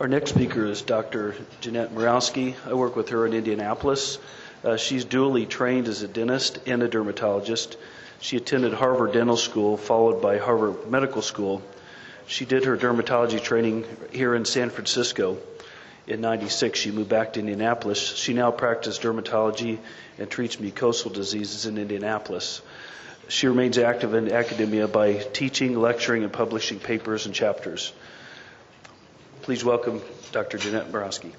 Our next speaker is Dr. Jeanette Mirowski. I work with her in Indianapolis. Uh, she's dually trained as a dentist and a dermatologist. She attended Harvard Dental School, followed by Harvard Medical School. She did her dermatology training here in San Francisco. In 96, she moved back to Indianapolis. She now practices dermatology and treats mucosal diseases in Indianapolis. She remains active in academia by teaching, lecturing, and publishing papers and chapters. Please welcome Dr. Jeanette Mirowski.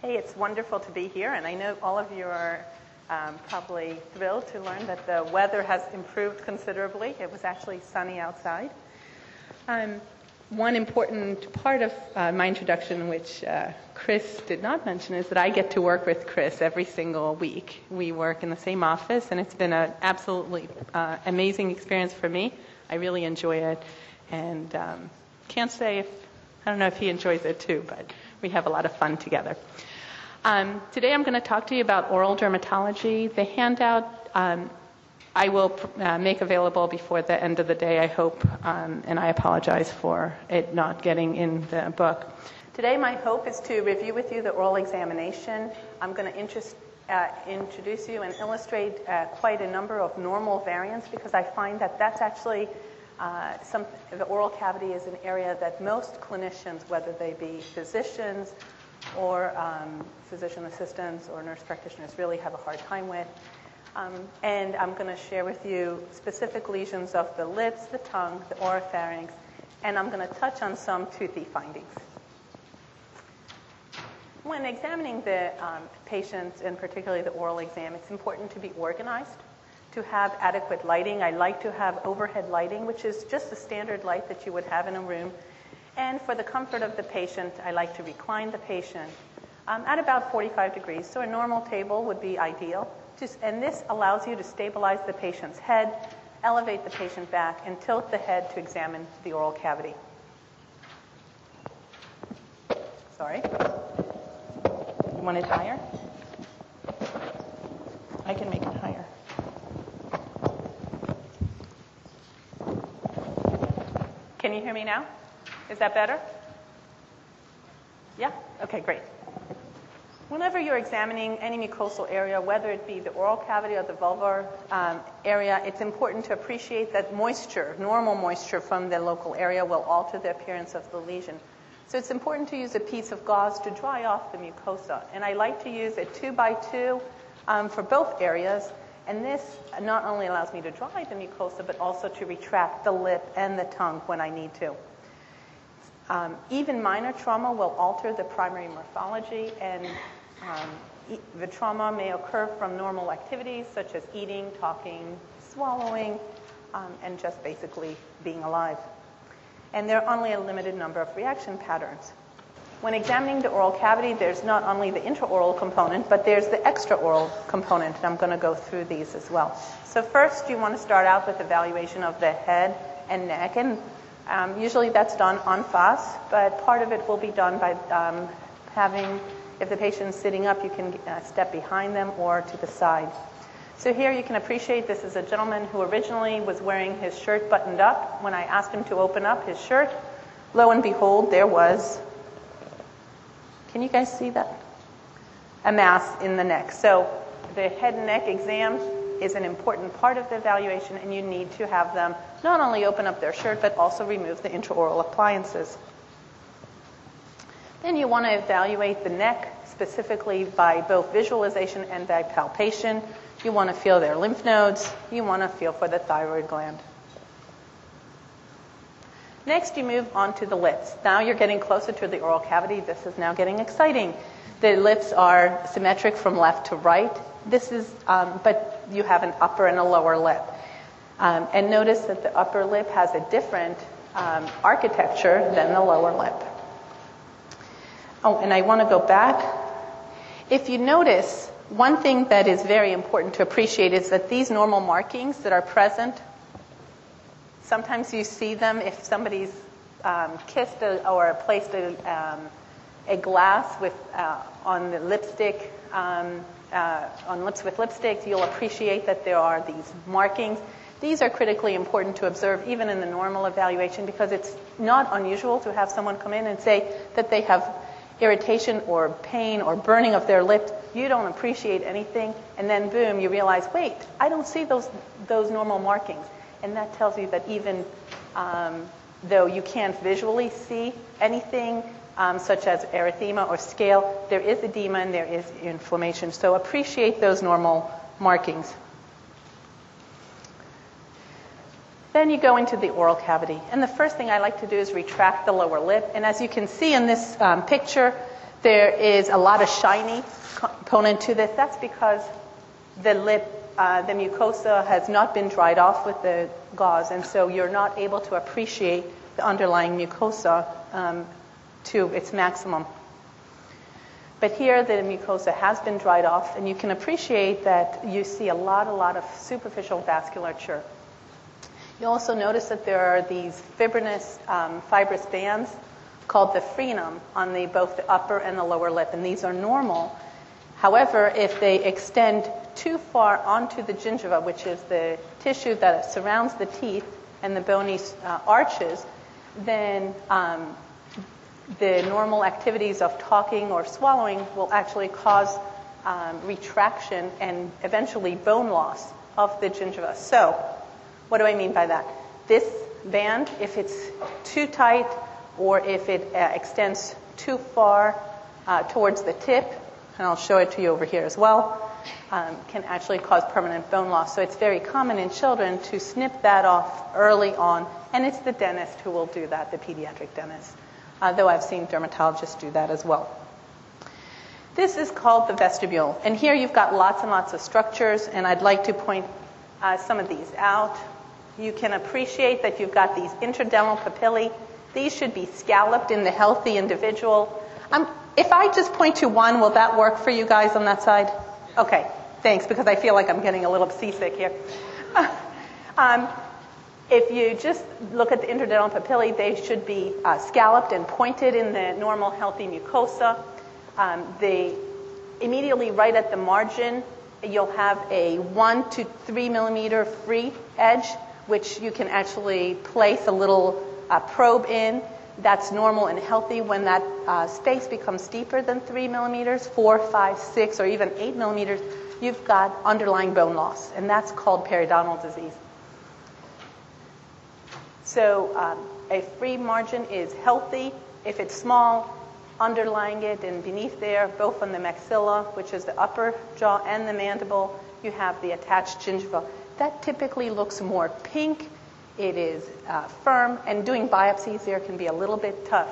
Hey, it's wonderful to be here, and I know all of you are um, probably thrilled to learn that the weather has improved considerably. It was actually sunny outside. Um, one important part of uh, my introduction, which uh, Chris did not mention, is that I get to work with Chris every single week. We work in the same office, and it's been an absolutely uh, amazing experience for me. I really enjoy it, and um, can't say if I don't know if he enjoys it too, but we have a lot of fun together. Um, today I'm going to talk to you about oral dermatology. The handout um, I will uh, make available before the end of the day, I hope, um, and I apologize for it not getting in the book. Today, my hope is to review with you the oral examination. I'm going to interest, uh, introduce you and illustrate uh, quite a number of normal variants because I find that that's actually uh, some, the oral cavity is an area that most clinicians, whether they be physicians or um, physician assistants or nurse practitioners, really have a hard time with. Um, and I'm going to share with you specific lesions of the lips, the tongue, the oropharynx, and I'm going to touch on some toothy findings. When examining the um, patients, and particularly the oral exam, it's important to be organized, to have adequate lighting. I like to have overhead lighting, which is just the standard light that you would have in a room. And for the comfort of the patient, I like to recline the patient um, at about 45 degrees. So a normal table would be ideal. Just, and this allows you to stabilize the patient's head, elevate the patient back, and tilt the head to examine the oral cavity. Sorry. You want it higher? I can make it higher. Can you hear me now? Is that better? Yeah? Okay, great. Whenever you're examining any mucosal area, whether it be the oral cavity or the vulvar um, area, it's important to appreciate that moisture, normal moisture from the local area, will alter the appearance of the lesion. So it's important to use a piece of gauze to dry off the mucosa. And I like to use a two by two um, for both areas. And this not only allows me to dry the mucosa, but also to retract the lip and the tongue when I need to. Um, even minor trauma will alter the primary morphology, and um, the trauma may occur from normal activities such as eating, talking, swallowing, um, and just basically being alive and there are only a limited number of reaction patterns. When examining the oral cavity, there's not only the intraoral component, but there's the extraoral component, and I'm going to go through these as well. So first, you want to start out with evaluation of the head and neck, and um, usually that's done on face, but part of it will be done by um, having, if the patient's sitting up, you can uh, step behind them or to the side. So here you can appreciate this is a gentleman who originally was wearing his shirt buttoned up. When I asked him to open up his shirt, lo and behold, there was, can you guys see that? A mass in the neck. So the head and neck exam is an important part of the evaluation, and you need to have them not only open up their shirt, but also remove the intraoral appliances. Then you want to evaluate the neck specifically by both visualization and by palpation. You want to feel their lymph nodes. You want to feel for the thyroid gland. Next, you move on to the lips. Now you're getting closer to the oral cavity. This is now getting exciting. The lips are symmetric from left to right. This is, um, but you have an upper and a lower lip. Um, and notice that the upper lip has a different um, architecture than the lower lip. Oh, and I want to go back. If you notice, one thing that is very important to appreciate is that these normal markings that are present, sometimes you see them if somebody's um, kissed a, or placed a, um, a glass with uh, on the lipstick, um, uh, on lips with lipstick, you'll appreciate that there are these markings. These are critically important to observe even in the normal evaluation because it's not unusual to have someone come in and say that they have irritation or pain or burning of their lip. You don't appreciate anything, and then boom, you realize, wait, I don't see those those normal markings, and that tells you that even um, though you can't visually see anything, um, such as erythema or scale, there is edema and there is inflammation. So appreciate those normal markings. Then you go into the oral cavity. And the first thing I like to do is retract the lower lip. And as you can see in this um, picture, there is a lot of shiny component to this. That's because the lip, uh, the mucosa has not been dried off with the gauze. And so you're not able to appreciate the underlying mucosa um, to its maximum. But here the mucosa has been dried off, and you can appreciate that you see a lot, a lot of superficial vasculature. You also notice that there are these fibrinous, um, fibrous bands called the frenum on the, both the upper and the lower lip, and these are normal. However, if they extend too far onto the gingiva, which is the tissue that surrounds the teeth and the bony uh, arches, then um, the normal activities of talking or swallowing will actually cause um, retraction and eventually bone loss of the gingiva. So, what do I mean by that? This band, if it's too tight or if it uh, extends too far uh, towards the tip, and I'll show it to you over here as well, um, can actually cause permanent bone loss. So it's very common in children to snip that off early on, and it's the dentist who will do that, the pediatric dentist, uh, though I've seen dermatologists do that as well. This is called the vestibule, and here you've got lots and lots of structures, and I'd like to point uh, some of these out. You can appreciate that you've got these interdental papillae. These should be scalloped in the healthy individual. Um, if I just point to one, will that work for you guys on that side? Okay, thanks, because I feel like I'm getting a little seasick here. um, if you just look at the interdental papillae, they should be uh, scalloped and pointed in the normal healthy mucosa. Um, they immediately right at the margin, you'll have a one to three millimeter free edge which you can actually place a little uh, probe in. That's normal and healthy. When that uh, space becomes deeper than three millimeters, four, five, six, or even eight millimeters, you've got underlying bone loss, and that's called periodontal disease. So um, a free margin is healthy. If it's small, underlying it and beneath there, both on the maxilla, which is the upper jaw, and the mandible, you have the attached gingiva that typically looks more pink. It is uh, firm, and doing biopsies there can be a little bit tough.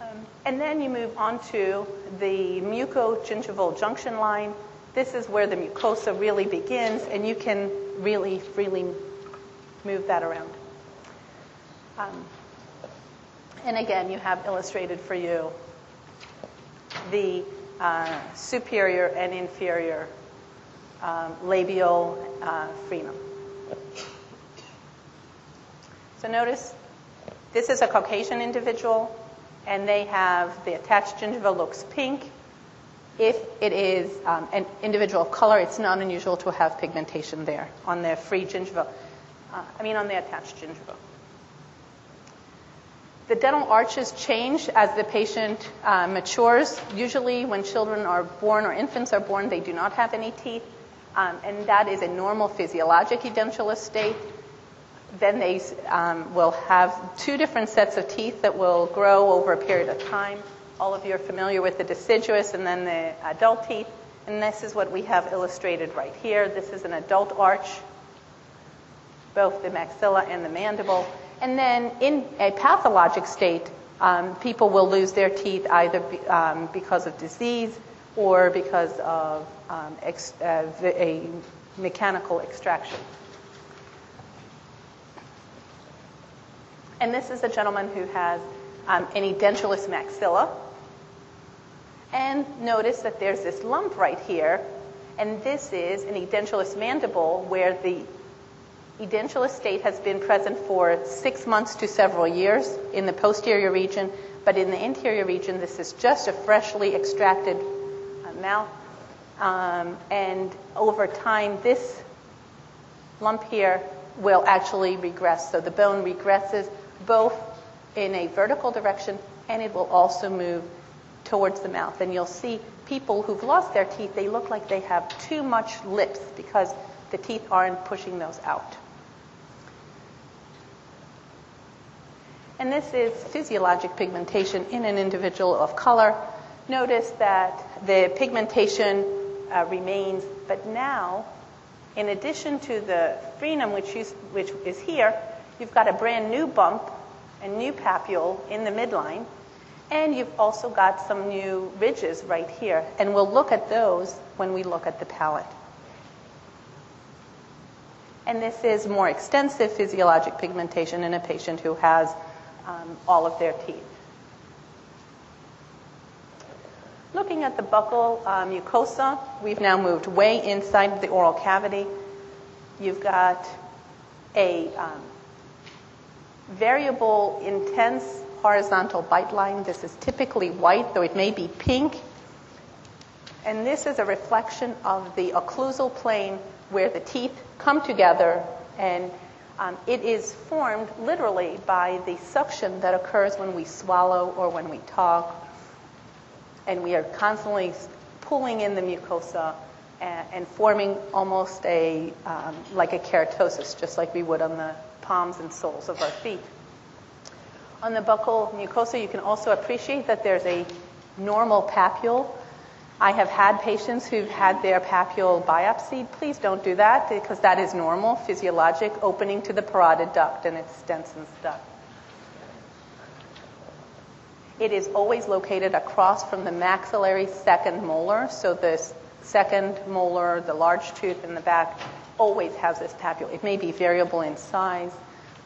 Um, and then you move on to the mucogingival junction line. This is where the mucosa really begins, and you can really freely move that around. Um, and again, you have illustrated for you the uh, superior and inferior um, labial uh, frenum. So notice this is a Caucasian individual, and they have the attached gingiva looks pink. If it is um, an individual of color, it's not unusual to have pigmentation there on their free gingiva. Uh, I mean, on the attached gingiva. The dental arches change as the patient uh, matures. Usually, when children are born or infants are born, they do not have any teeth um, and that is a normal physiologic edentulous state. Then they um, will have two different sets of teeth that will grow over a period of time. All of you are familiar with the deciduous and then the adult teeth. And this is what we have illustrated right here. This is an adult arch, both the maxilla and the mandible. And then in a pathologic state, um, people will lose their teeth either be, um, because of disease or because of um, ex- uh, a mechanical extraction. And this is a gentleman who has um, an edentulous maxilla. And notice that there's this lump right here, and this is an edentulous mandible where the edentulous state has been present for six months to several years in the posterior region, But in the interior region, this is just a freshly extracted mouth. Um, and over time, this lump here will actually regress. So the bone regresses both in a vertical direction and it will also move towards the mouth. And you'll see people who've lost their teeth, they look like they have too much lips because the teeth aren't pushing those out. And this is physiologic pigmentation in an individual of color. Notice that the pigmentation uh, remains, but now, in addition to the frenum, which, which is here, you've got a brand new bump, a new papule in the midline, and you've also got some new ridges right here. And we'll look at those when we look at the palate. And this is more extensive physiologic pigmentation in a patient who has um, all of their teeth. Looking at the buccal uh, mucosa, we've now moved way inside the oral cavity. You've got a um, variable, intense horizontal bite line. This is typically white, though it may be pink. And this is a reflection of the occlusal plane where the teeth come together and um, it is formed literally by the suction that occurs when we swallow or when we talk. And we are constantly pulling in the mucosa and, and forming almost a, um, like a keratosis, just like we would on the palms and soles of our feet. On the buccal mucosa, you can also appreciate that there's a normal papule I have had patients who've had their papule biopsied. Please don't do that because that is normal, physiologic opening to the parotid duct and it's Stensen's duct. It is always located across from the maxillary second molar, so the second molar, the large tooth in the back, always has this papule. It may be variable in size,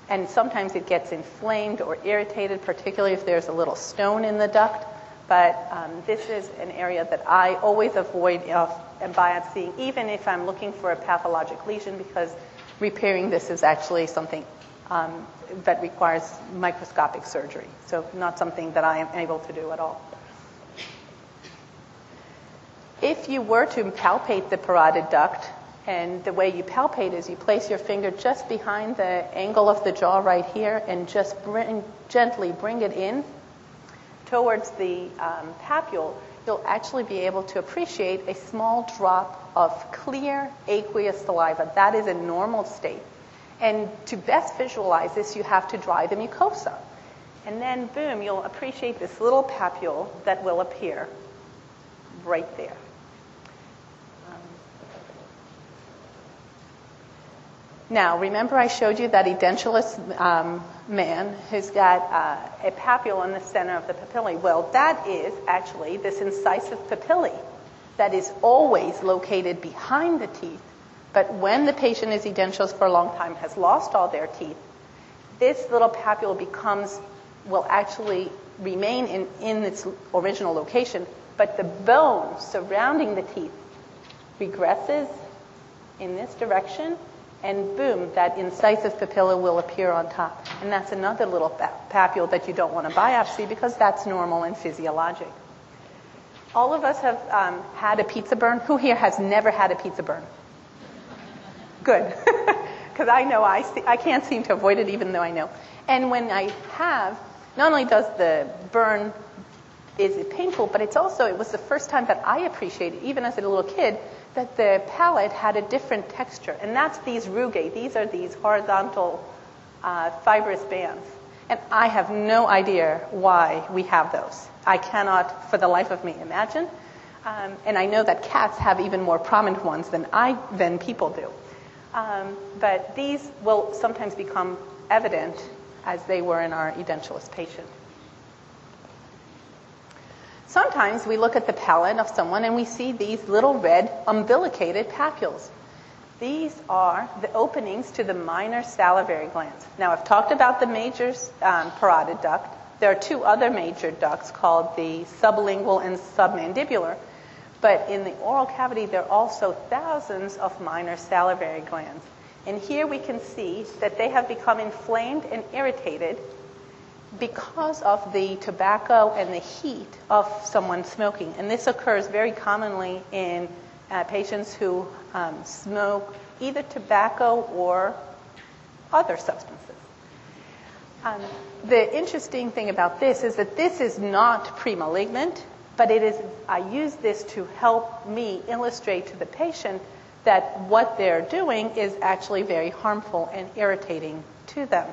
and sometimes it gets inflamed or irritated, particularly if there's a little stone in the duct. But um, this is an area that I always avoid uh, biopsying, even if I'm looking for a pathologic lesion, because repairing this is actually something um, that requires microscopic surgery. So not something that I am able to do at all. If you were to palpate the parotid duct, and the way you palpate is you place your finger just behind the angle of the jaw right here and just bring, gently bring it in towards the um, papule, you'll actually be able to appreciate a small drop of clear aqueous saliva. That is a normal state. And to best visualize this, you have to dry the mucosa. And then, boom, you'll appreciate this little papule that will appear right there. Now, remember I showed you that edentulous um, man who's got uh, a papule in the center of the papillae. Well, that is actually this incisive papillae that is always located behind the teeth. But when the patient is edentulous for a long time, has lost all their teeth, this little papule becomes, will actually remain in, in its original location, but the bone surrounding the teeth regresses in this direction and boom, that incisive papilla will appear on top. And that's another little papule that you don't want to biopsy because that's normal and physiologic. All of us have um, had a pizza burn. Who here has never had a pizza burn? Good. Because I know I, see, I can't seem to avoid it even though I know. And when I have, not only does the burn is it painful, but it's also, it was the first time that I appreciated, even as a little kid, that the palate had a different texture. And that's these rugae. These are these horizontal uh, fibrous bands. And I have no idea why we have those. I cannot, for the life of me, imagine. Um, and I know that cats have even more prominent ones than I than people do. Um, but these will sometimes become evident as they were in our edentulous patient. Sometimes we look at the palate of someone and we see these little red umbilicated papules. These are the openings to the minor salivary glands. Now, I've talked about the major um, parotid duct. There are two other major ducts called the sublingual and submandibular. But in the oral cavity, there are also thousands of minor salivary glands. And here we can see that they have become inflamed and irritated because of the tobacco and the heat of someone smoking. And this occurs very commonly in uh, patients who um, smoke either tobacco or other substances. Um, the interesting thing about this is that this is not premalignant, but it is, I use this to help me illustrate to the patient that what they're doing is actually very harmful and irritating to them.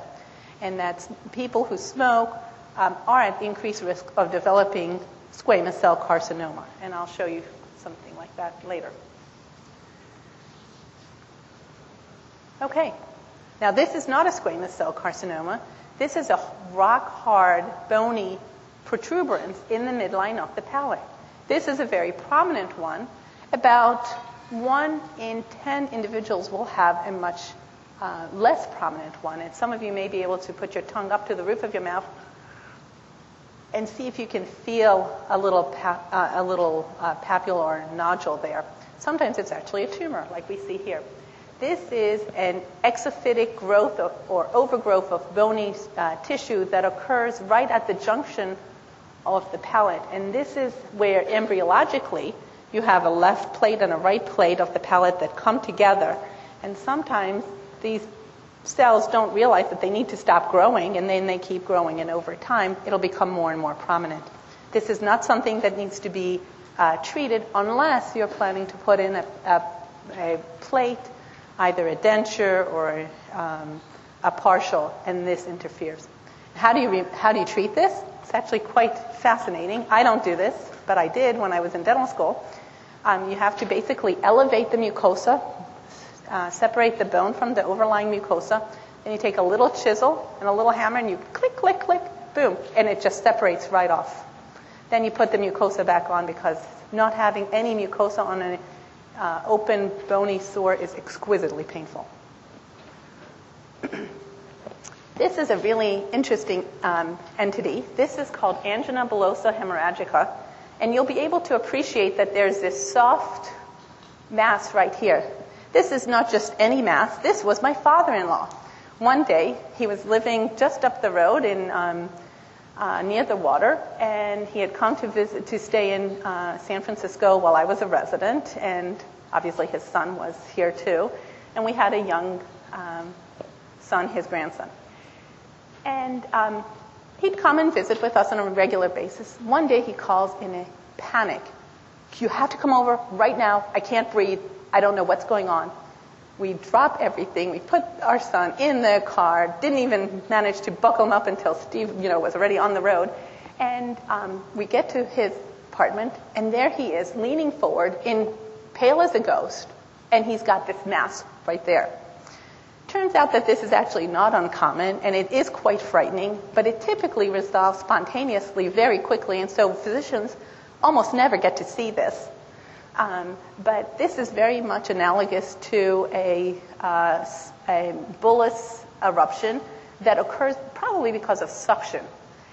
And that people who smoke um, are at increased risk of developing squamous cell carcinoma. And I'll show you something like that later. Okay. Now, this is not a squamous cell carcinoma. This is a rock hard, bony protuberance in the midline of the palate. This is a very prominent one. About one in ten individuals will have a much uh, less prominent one. And some of you may be able to put your tongue up to the roof of your mouth and see if you can feel a little, pa- uh, a little uh, or nodule there. Sometimes it's actually a tumor, like we see here. This is an exophytic growth of, or overgrowth of bony uh, tissue that occurs right at the junction of the palate. And this is where embryologically you have a left plate and a right plate of the palate that come together. And sometimes these cells don't realize that they need to stop growing and then they keep growing. And over time, it'll become more and more prominent. This is not something that needs to be uh, treated unless you're planning to put in a, a, a plate either a denture or um, a partial, and this interferes. How do you re- how do you treat this? It's actually quite fascinating. I don't do this, but I did when I was in dental school. Um, you have to basically elevate the mucosa, uh, separate the bone from the overlying mucosa. Then you take a little chisel and a little hammer, and you click, click, click, boom, and it just separates right off. Then you put the mucosa back on because not having any mucosa on an uh, open bony sore is exquisitely painful. this is a really interesting um, entity. This is called angina bullosa hemorrhagica, and you'll be able to appreciate that there's this soft mass right here. This is not just any mass. This was my father-in-law. One day, he was living just up the road in um, uh, near the water, and he had come to visit to stay in uh, San Francisco while I was a resident, and obviously his son was here too, and we had a young um, son, his grandson, and um, he'd come and visit with us on a regular basis. One day he calls in a panic. You have to come over right now. I can't breathe. I don't know what's going on. We drop everything. We put our son in the car. Didn't even manage to buckle him up until Steve, you know, was already on the road. And um, we get to his apartment, and there he is, leaning forward, in pale as a ghost, and he's got this mask right there. Turns out that this is actually not uncommon, and it is quite frightening, but it typically resolves spontaneously very quickly, and so physicians almost never get to see this. Um, but this is very much analogous to a, uh, a bullous eruption that occurs probably because of suction.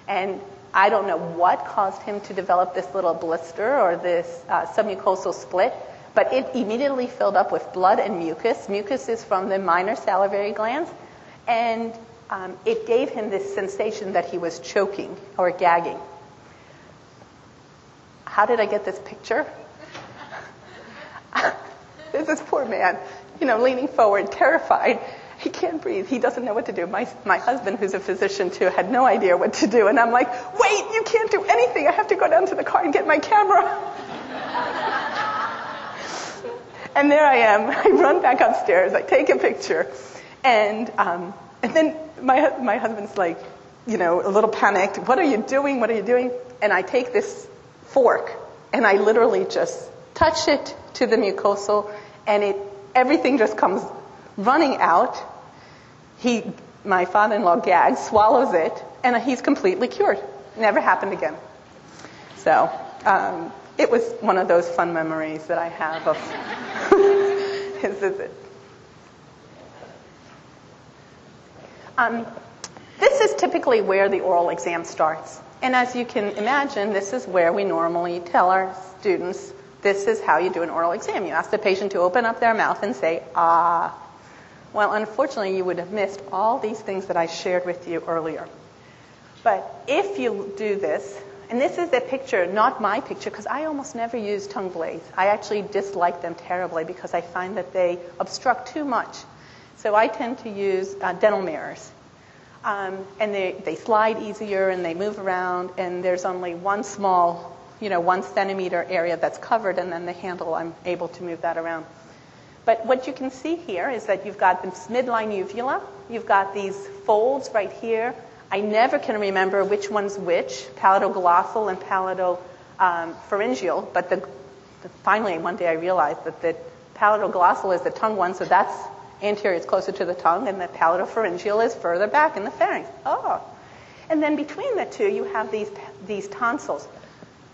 And I don't know what caused him to develop this little blister or this uh, submucosal split, but it immediately filled up with blood and mucus. Mucus is from the minor salivary glands, and um, it gave him this sensation that he was choking or gagging. How did I get this picture? There's this poor man, you know, leaning forward, terrified. He can't breathe. He doesn't know what to do. My, my husband, who's a physician too, had no idea what to do. And I'm like, wait, you can't do anything. I have to go down to the car and get my camera. and there I am. I run back upstairs. I take a picture. And, um, and then my, my husband's like, you know, a little panicked. What are you doing? What are you doing? And I take this fork and I literally just touch it to the mucosal, and it everything just comes running out. He, my father-in-law, gags, swallows it, and he's completely cured. Never happened again. So um, it was one of those fun memories that I have of his visit. Um, this is typically where the oral exam starts. And as you can imagine, this is where we normally tell our students this is how you do an oral exam. You ask the patient to open up their mouth and say, ah. Well, unfortunately, you would have missed all these things that I shared with you earlier. But if you do this, and this is a picture, not my picture, because I almost never use tongue blades. I actually dislike them terribly because I find that they obstruct too much. So I tend to use uh, dental mirrors. Um, and they, they slide easier and they move around, and there's only one small, you know, one centimeter area that's covered, and then the handle, I'm able to move that around. But what you can see here is that you've got this midline uvula, you've got these folds right here. I never can remember which one's which, palatoglossal and palatopharyngeal, but the, the, finally one day I realized that the palatoglossal is the tongue one, so that's anterior, it's closer to the tongue, and the palatopharyngeal is further back in the pharynx. Oh. And then between the two, you have these, these tonsils.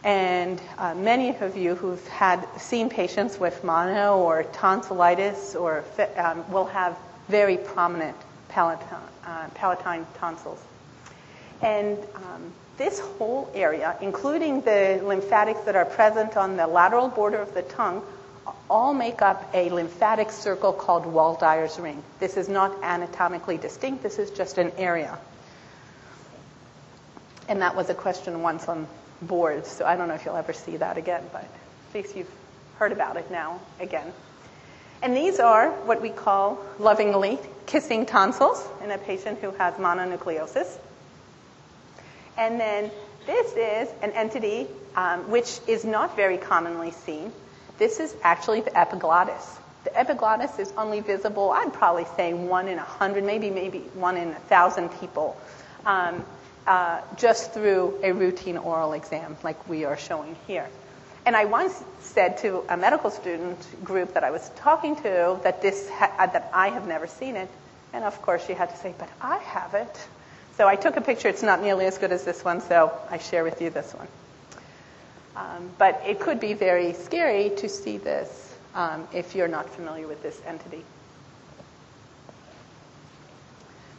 And uh, many of you who've had seen patients with mono or tonsillitis or um, will have very prominent palatine, uh, palatine tonsils. And um, this whole area, including the lymphatics that are present on the lateral border of the tongue, all make up a lymphatic circle called Waldeyer's ring. This is not anatomically distinct, this is just an area. And that was a question once on boards, so I don't know if you'll ever see that again, but at least you've heard about it now again. And these are what we call lovingly kissing tonsils in a patient who has mononucleosis. And then this is an entity um, which is not very commonly seen. This is actually the epiglottis. The epiglottis is only visible, I'd probably say one in a hundred, maybe maybe one in a thousand people, um, uh, just through a routine oral exam like we are showing here. And I once said to a medical student group that I was talking to that this ha- uh, that I have never seen it, and of course she had to say, "But I have it." So I took a picture. It's not nearly as good as this one, so I share with you this one. Um, but it could be very scary to see this um, if you're not familiar with this entity.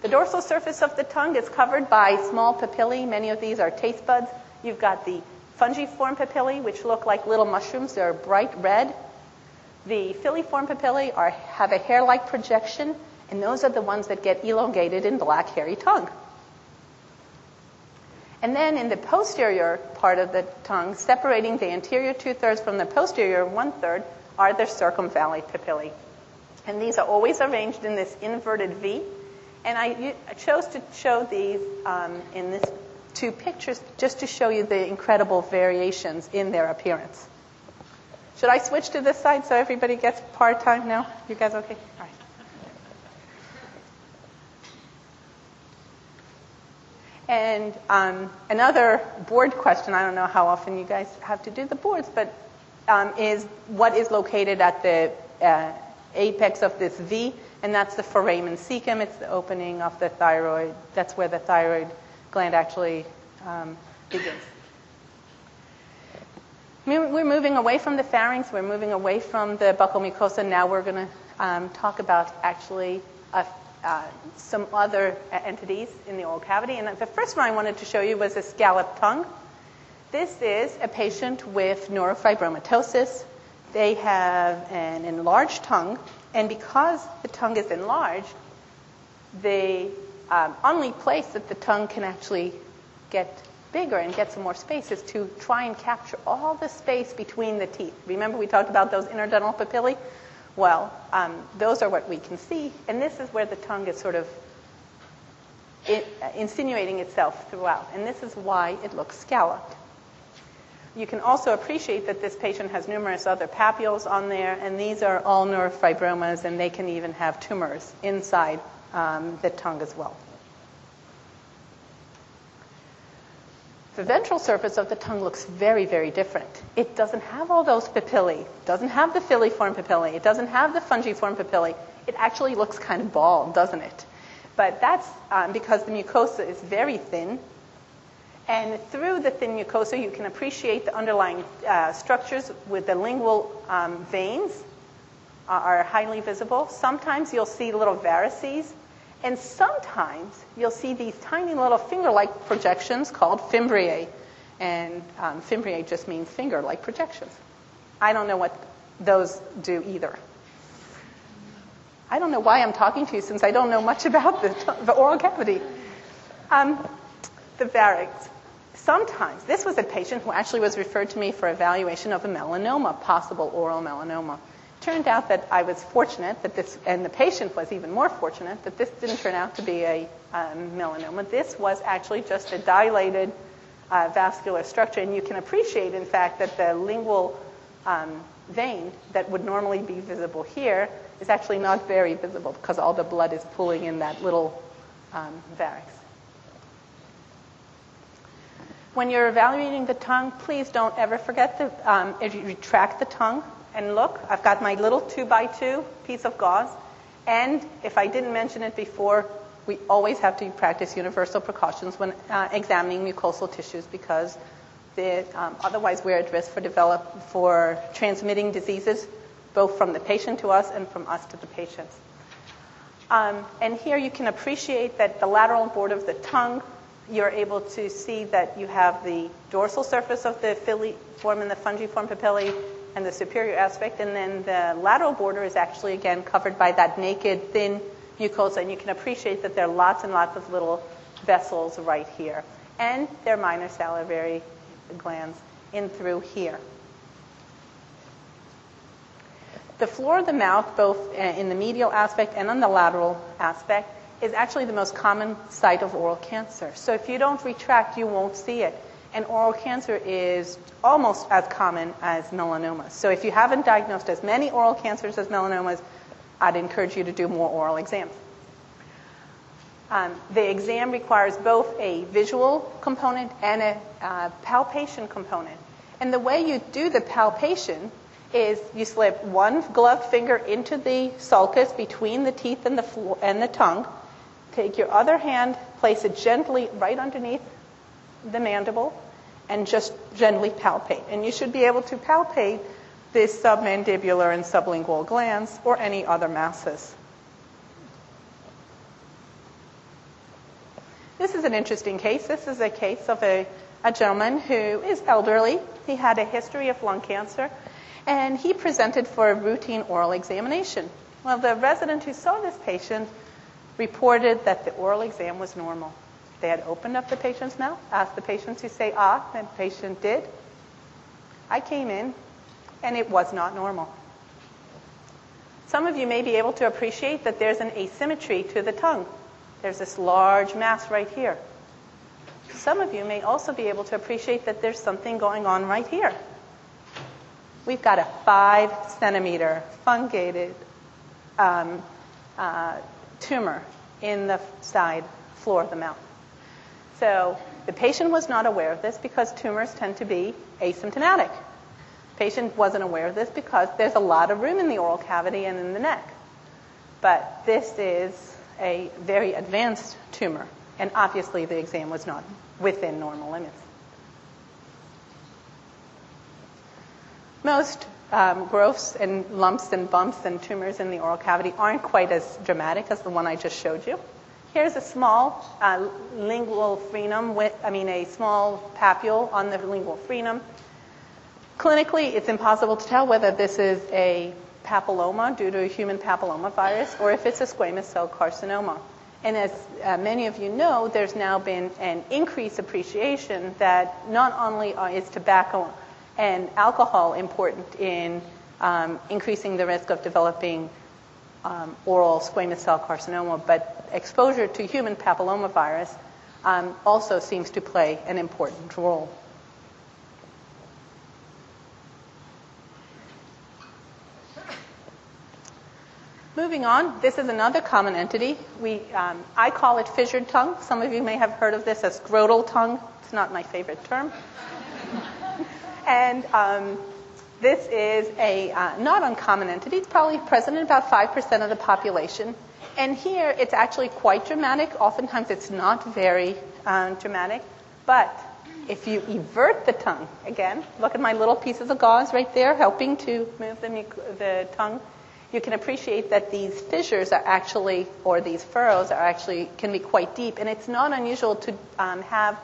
The dorsal surface of the tongue is covered by small papillae. Many of these are taste buds. You've got the fungiform papillae, which look like little mushrooms. They're bright red. The filiform papillae are, have a hair-like projection, and those are the ones that get elongated in black hairy tongue. And then in the posterior part of the tongue, separating the anterior two thirds from the posterior one third, are the circumvallate papillae. And these are always arranged in this inverted V. And I chose to show these um, in these two pictures just to show you the incredible variations in their appearance. Should I switch to this side so everybody gets part time now? You guys okay? All right. And um, another board question, I don't know how often you guys have to do the boards, but um, is what is located at the uh, apex of this V, and that's the foramen cecum. It's the opening of the thyroid. That's where the thyroid gland actually um, begins. We're moving away from the pharynx. We're moving away from the buccal mucosa. Now we're going to um, talk about actually a uh, some other entities in the oral cavity. And the first one I wanted to show you was a scalloped tongue. This is a patient with neurofibromatosis. They have an enlarged tongue, and because the tongue is enlarged, the um, only place that the tongue can actually get bigger and get some more space is to try and capture all the space between the teeth. Remember we talked about those interdental papillae? Well, um, those are what we can see, and this is where the tongue is sort of it, uh, insinuating itself throughout, and this is why it looks scalloped. You can also appreciate that this patient has numerous other papules on there, and these are all neurofibromas, and they can even have tumors inside um, the tongue as well. The ventral surface of the tongue looks very, very different. It doesn't have all those papillae, doesn't have the filiform papillae, it doesn't have the fungiform papillae. It actually looks kind of bald, doesn't it? But that's um, because the mucosa is very thin. And through the thin mucosa, you can appreciate the underlying uh, structures with the lingual um, veins are highly visible. Sometimes you'll see little varices and sometimes you'll see these tiny little finger-like projections called fimbriae. And um, fimbriae just means finger-like projections. I don't know what those do either. I don't know why I'm talking to you since I don't know much about the, the oral cavity. Um, the varix. Sometimes, this was a patient who actually was referred to me for evaluation of a melanoma, possible oral melanoma. It turned out that I was fortunate that this, and the patient was even more fortunate that this didn't turn out to be a um, melanoma. This was actually just a dilated uh, vascular structure, and you can appreciate, in fact, that the lingual um, vein that would normally be visible here is actually not very visible because all the blood is pooling in that little um, varix. When you're evaluating the tongue, please don't ever forget to um, retract the tongue and look. I've got my little two by two piece of gauze, and if I didn't mention it before, we always have to practice universal precautions when uh, examining mucosal tissues because um, otherwise we're at risk for develop for transmitting diseases both from the patient to us and from us to the patients. Um, and here you can appreciate that the lateral border of the tongue you're able to see that you have the dorsal surface of the filiform and the fungiform papillae and the superior aspect, and then the lateral border is actually again covered by that naked, thin mucosa, and you can appreciate that there are lots and lots of little vessels right here. And there are minor salivary glands in through here. The floor of the mouth, both uh, in the medial aspect and on the lateral aspect, is actually the most common site of oral cancer. So if you don't retract, you won't see it. And oral cancer is almost as common as melanoma. So if you haven't diagnosed as many oral cancers as melanomas, I'd encourage you to do more oral exams. Um, the exam requires both a visual component and a uh, palpation component. And the way you do the palpation is you slip one gloved finger into the sulcus between the teeth and the, and the tongue, Take your other hand, place it gently right underneath the mandible, and just gently palpate. And you should be able to palpate the submandibular and sublingual glands or any other masses. This is an interesting case. This is a case of a, a gentleman who is elderly. He had a history of lung cancer, and he presented for a routine oral examination. Well, the resident who saw this patient reported that the oral exam was normal. They had opened up the patient's mouth, asked the patient to say ah, and the patient did. I came in, and it was not normal. Some of you may be able to appreciate that there's an asymmetry to the tongue. There's this large mass right here. Some of you may also be able to appreciate that there's something going on right here. We've got a five centimeter fungated um, uh, tumor in the side floor of the mouth. So the patient was not aware of this because tumors tend to be asymptomatic. Patient wasn't aware of this because there's a lot of room in the oral cavity and in the neck. But this is a very advanced tumor, and obviously the exam was not within normal limits. Most um, growths and lumps and bumps and tumors in the oral cavity aren't quite as dramatic as the one I just showed you. Here's a small uh, lingual frenum with, I mean, a small papule on the lingual frenum. Clinically, it's impossible to tell whether this is a papilloma due to a human papillomavirus or if it's a squamous cell carcinoma. And as uh, many of you know, there's now been an increased appreciation that not only is tobacco and alcohol important in um, increasing the risk of developing um, oral squamous cell carcinoma, but exposure to human papillomavirus um, also seems to play an important role. Moving on, this is another common entity. We, um, I call it fissured tongue. Some of you may have heard of this as scrotal tongue. It's not my favorite term. And um, this is a uh, not uncommon entity. It's probably present in about 5% of the population. And here it's actually quite dramatic. Oftentimes it's not very um, dramatic. But if you evert the tongue, again, look at my little pieces of gauze right there helping to move the, the tongue. You can appreciate that these fissures are actually, or these furrows are actually, can be quite deep. And it's not unusual to um, have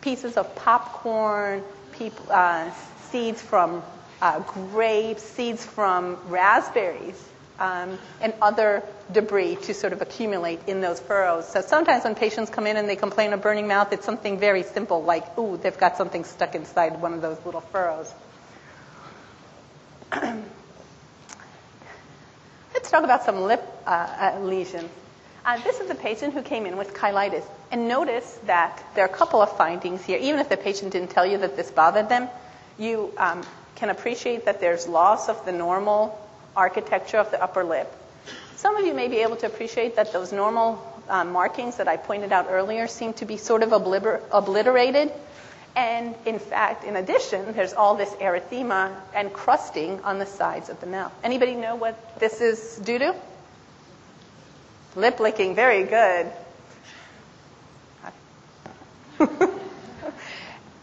pieces of popcorn, people, uh, seeds from uh, grapes, seeds from raspberries um, and other debris to sort of accumulate in those furrows. So sometimes when patients come in and they complain of burning mouth, it's something very simple like, ooh, they've got something stuck inside one of those little furrows. Let's talk about some lip uh, uh, lesions. Uh, this is a patient who came in with cheilitis. And notice that there are a couple of findings here. Even if the patient didn't tell you that this bothered them, you um, can appreciate that there's loss of the normal architecture of the upper lip. Some of you may be able to appreciate that those normal uh, markings that I pointed out earlier seem to be sort of obliter- obliterated. And in fact, in addition, there's all this erythema and crusting on the sides of the mouth. Anybody know what this is due to? Lip licking, very good.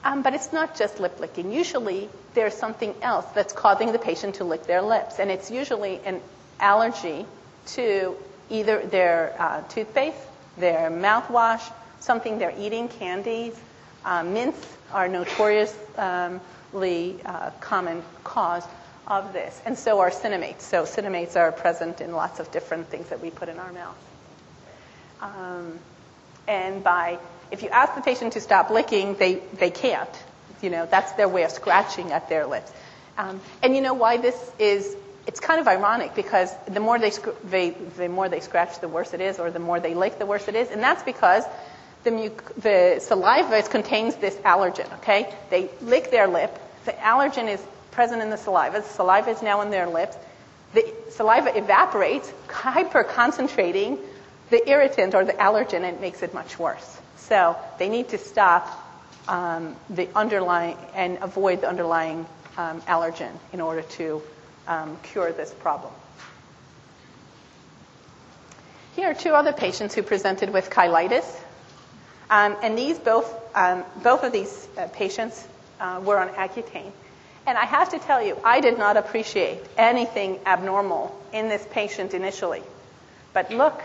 um, but it's not just lip licking. Usually, there's something else that's causing the patient to lick their lips, and it's usually an allergy to either their uh, toothpaste, their mouthwash, something they're eating, candies. Uh, mints are notoriously uh, common cause of this, and so are cinnamates. So cinnamates are present in lots of different things that we put in our mouth. Um, and by if you ask the patient to stop licking, they, they can't. You know, that's their way of scratching at their lips. Um, and you know why this is, it's kind of ironic because the more they, they, the more they scratch, the worse it is, or the more they lick, the worse it is. And that's because the, muc- the saliva contains this allergen, okay? They lick their lip. The allergen is present in the saliva. The saliva is now in their lips. The saliva evaporates, hyper concentrating the irritant or the allergen, and it makes it much worse. So they need to stop um, the underlying and avoid the underlying um, allergen in order to um, cure this problem. Here are two other patients who presented with cheilitis. Um, and these both, um, both of these uh, patients uh, were on Accutane. And I have to tell you, I did not appreciate anything abnormal in this patient initially. But look,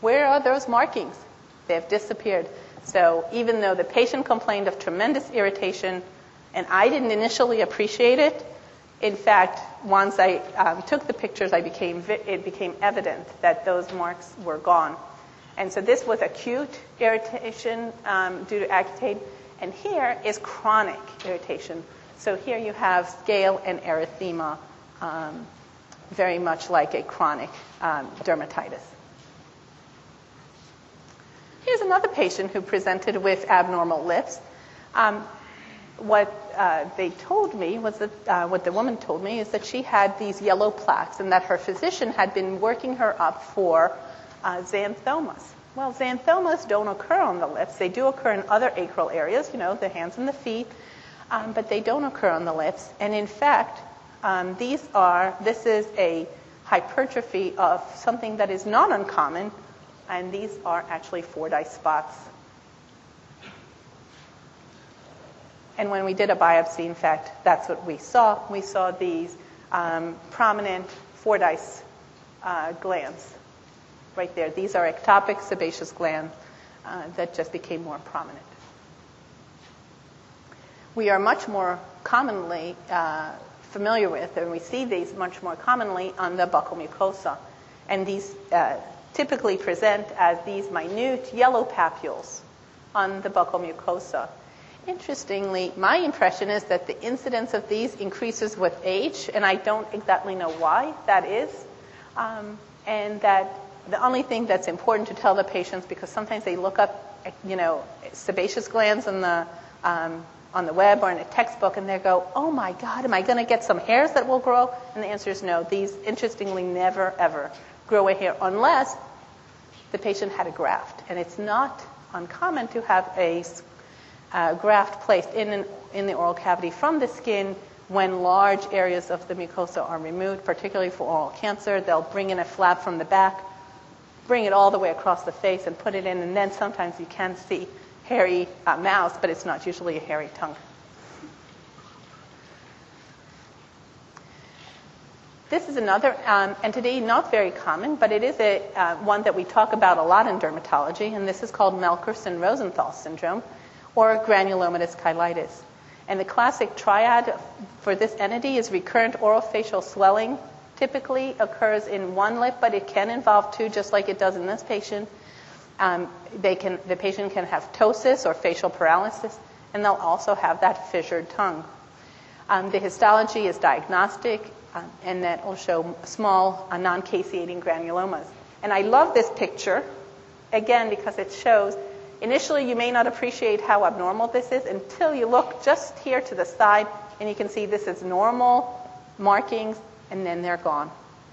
where are those markings? They've disappeared. So even though the patient complained of tremendous irritation and I didn't initially appreciate it, in fact, once I um, took the pictures, I became it became evident that those marks were gone. And so this was acute irritation um, due to Accutane, and here is chronic irritation. So here you have scale and erythema, um, very much like a chronic um, dermatitis. Here's another patient who presented with abnormal lips. Um, what uh, they told me was that uh, what the woman told me is that she had these yellow plaques and that her physician had been working her up for uh, xanthomas. Well, xanthomas don't occur on the lips. They do occur in other acral areas, you know, the hands and the feet, um, but they don't occur on the lips. And in fact, um, these are, this is a hypertrophy of something that is not uncommon and these are actually Fordyce spots. And when we did a biopsy, in fact, that's what we saw. We saw these um, prominent Fordyce uh, glands right there. These are ectopic sebaceous glands uh, that just became more prominent. We are much more commonly uh, familiar with, and we see these much more commonly on the buccal mucosa. And these uh, typically present as these minute yellow papules on the buccal mucosa. Interestingly, my impression is that the incidence of these increases with age, and I don't exactly know why that is. Um, and that the only thing that's important to tell the patients, because sometimes they look up, you know, sebaceous glands on the um, on the web or in a textbook, and they go, "Oh my God, am I going to get some hairs that will grow?" And the answer is no. These, interestingly, never ever grow a hair unless the patient had a graft. And it's not uncommon to have a uh, graft placed in, an, in the oral cavity from the skin when large areas of the mucosa are removed, particularly for oral cancer. They'll bring in a flap from the back, bring it all the way across the face, and put it in, and then sometimes you can see hairy uh, mouth, but it's not usually a hairy tongue. This is another um, entity, not very common, but it is a, uh, one that we talk about a lot in dermatology, and this is called Melkersson-Rosenthal syndrome, or granulomatous cheilitis. And the classic triad for this entity is recurrent orofacial swelling typically occurs in one lip, but it can involve two, just like it does in this patient. Um, they can, the patient can have ptosis or facial paralysis, and they'll also have that fissured tongue. Um, the histology is diagnostic, and that will show small uh, non-caseating granulomas. And I love this picture, again, because it shows initially you may not appreciate how abnormal this is until you look just here to the side and you can see this is normal markings and then they're gone.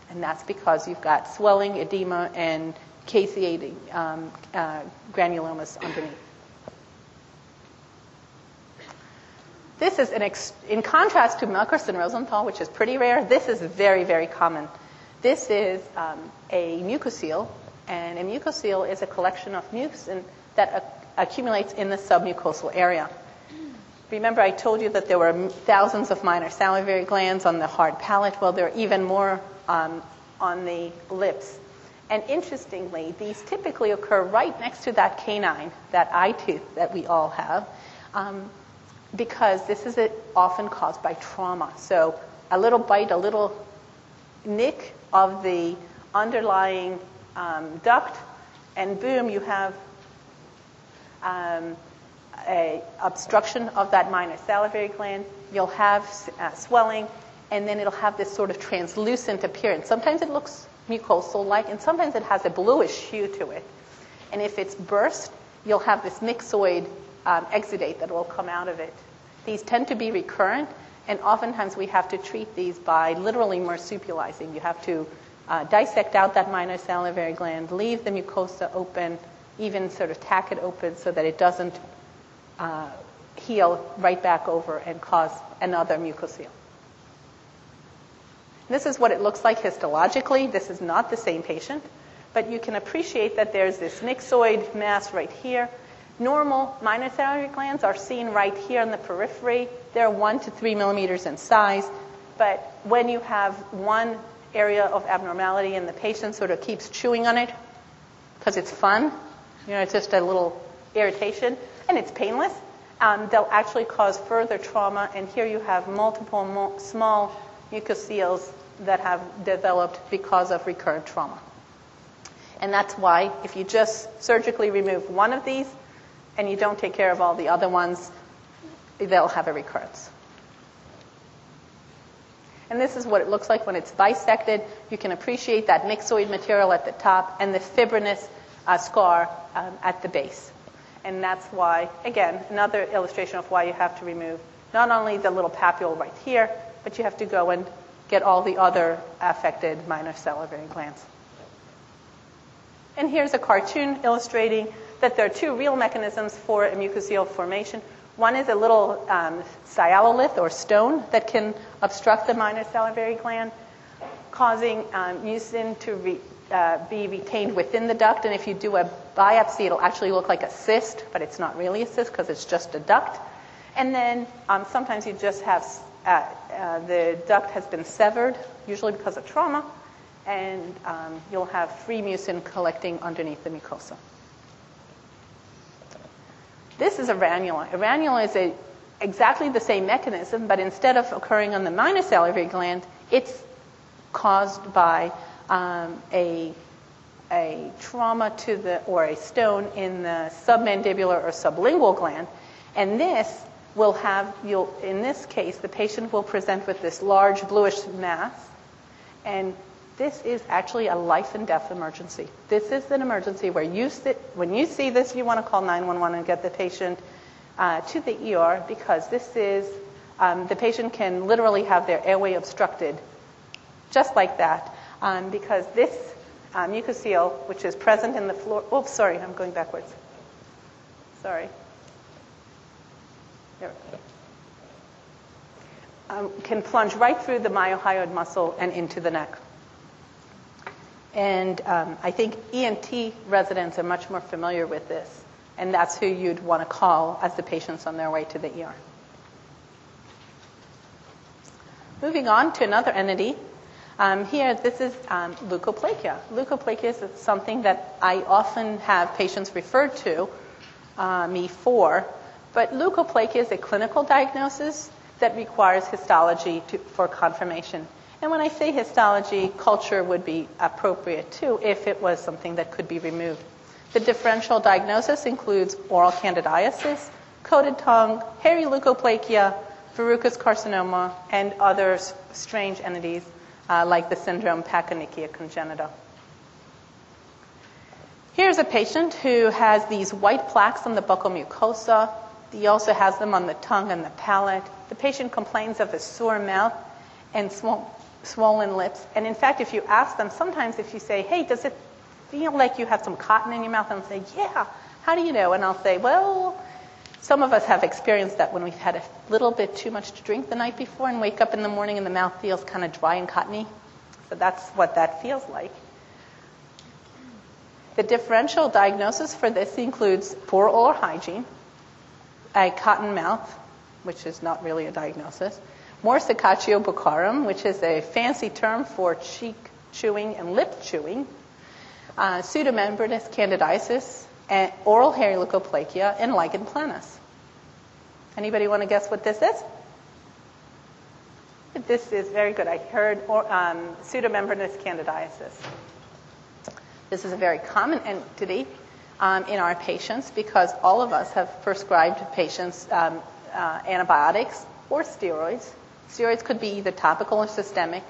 And that's because you've got swelling, edema, and caseating um, uh, granulomas underneath. This is, ex- in contrast to Melkersson Rosenthal, which is pretty rare, this is very, very common. This is um, a mucocele, and a mucocele is a collection of mucin that accumulates in the submucosal area. Remember, I told you that there were thousands of minor salivary glands on the hard palate. Well, there are even more um, on the lips. And interestingly, these typically occur right next to that canine, that eye tooth that we all have, um, because this is often caused by trauma. So a little bite, a little nick of the underlying um, duct, and boom, you have um, a obstruction of that minor salivary gland. You'll have uh, swelling, and then it'll have this sort of translucent appearance. Sometimes it looks mucosal-like, and sometimes it has a bluish hue to it. And if it's burst, you'll have this myxoid um, exudate that will come out of it. These tend to be recurrent, and oftentimes we have to treat these by literally marsupializing. You have to uh, dissect out that minor salivary gland, leave the mucosa open, even sort of tack it open so that it doesn't uh, heal right back over and cause another mucocele. This is what it looks like histologically. This is not the same patient, but you can appreciate that there's this myxoid mass right here. Normal minor salivary glands are seen right here in the periphery. They're one to three millimeters in size, but when you have one area of abnormality and the patient sort of keeps chewing on it because it's fun, you know, it's just a little irritation, and it's painless. Um, they'll actually cause further trauma, and here you have multiple mo- small mucoceles that have developed because of recurrent trauma. And that's why, if you just surgically remove one of these and you don't take care of all the other ones, they'll have a recurrence. And this is what it looks like when it's bisected. You can appreciate that myxoid material at the top and the fibrinous uh, scar um, at the base. And that's why, again, another illustration of why you have to remove not only the little papule right here, but you have to go and get all the other affected minor salivary glands. And here's a cartoon illustrating that there are two real mechanisms for a mucocele formation. One is a little um, sialolith or stone that can obstruct the minor salivary gland, causing um, mucin to re- uh, be retained within the duct. And if you do a biopsy, it'll actually look like a cyst, but it's not really a cyst because it's just a duct. And then um, sometimes you just have uh, uh, the duct has been severed, usually because of trauma, and um, you'll have free mucin collecting underneath the mucosa. This is a ranula. A ranula is a, exactly the same mechanism, but instead of occurring on the minor salivary gland, it's caused by um, a a trauma to the or a stone in the submandibular or sublingual gland, and this will have you'll in this case the patient will present with this large bluish mass, and this is actually a life and death emergency. This is an emergency where you sit, when you see this, you want to call 911 and get the patient uh, to the ER because this is um, the patient can literally have their airway obstructed, just like that, um, because this uh, mucocele, which is present in the floor. Oops, sorry, I'm going backwards. Sorry. There. Um, can plunge right through the mylohyoid muscle and into the neck. And um, I think ENT residents are much more familiar with this, and that's who you'd want to call as the patients on their way to the ER. Moving on to another entity, um, here, this is um, leukoplakia. Leukoplakia is something that I often have patients referred to uh, me for, but leukoplakia is a clinical diagnosis that requires histology to, for confirmation. And when I say histology, culture would be appropriate too if it was something that could be removed. The differential diagnosis includes oral candidiasis, coated tongue, hairy leukoplakia, verrucous carcinoma, and other strange entities uh, like the syndrome Pachyonychia congenita. Here's a patient who has these white plaques on the buccal mucosa. He also has them on the tongue and the palate. The patient complains of a sore mouth and swollen lips. And in fact, if you ask them, sometimes if you say, hey, does it feel like you have some cotton in your mouth? And they'll say, yeah. How do you know? And I'll say, well, some of us have experienced that when we've had a little bit too much to drink the night before and wake up in the morning and the mouth feels kind of dry and cottony. So that's what that feels like. The differential diagnosis for this includes poor oral hygiene, a cotton mouth, which is not really a diagnosis, morsicatio buccarum, which is a fancy term for cheek chewing and lip chewing, uh, pseudomembranous candidiasis, and oral hairy leukoplakia, and lichen planus. Anybody want to guess what this is? This is very good. I heard or, um, pseudomembranous candidiasis. This is a very common entity um, in our patients because all of us have prescribed patients um, uh, antibiotics or steroids Steroids could be either topical or systemic,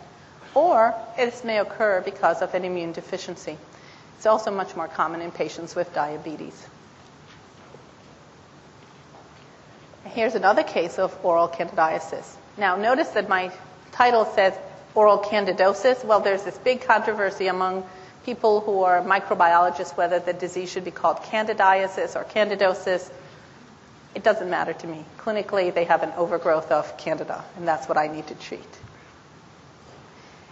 or this may occur because of an immune deficiency. It's also much more common in patients with diabetes. Here's another case of oral candidiasis. Now, notice that my title says oral candidosis. Well, there's this big controversy among people who are microbiologists whether the disease should be called candidiasis or candidosis. It doesn't matter to me. Clinically, they have an overgrowth of candida, and that's what I need to treat.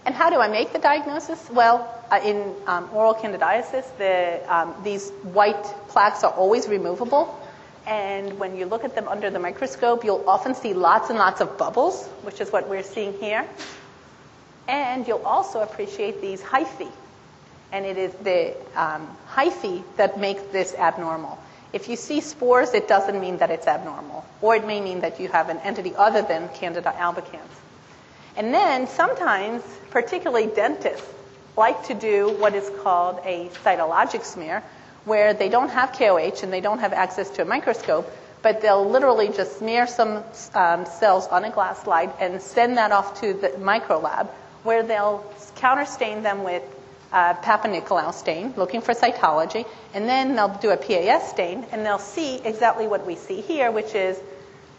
And how do I make the diagnosis? Well, uh, in um, oral candidiasis, the, um, these white plaques are always removable. And when you look at them under the microscope, you'll often see lots and lots of bubbles, which is what we're seeing here. And you'll also appreciate these hyphae. And it is the um, hyphae that make this abnormal. If you see spores, it doesn't mean that it's abnormal, or it may mean that you have an entity other than Candida albicans. And then sometimes, particularly dentists, like to do what is called a cytologic smear, where they don't have KOH and they don't have access to a microscope, but they'll literally just smear some um, cells on a glass slide and send that off to the micro lab, where they'll counterstain them with uh, Papanicolaou stain, looking for cytology, and then they'll do a PAS stain, and they'll see exactly what we see here, which is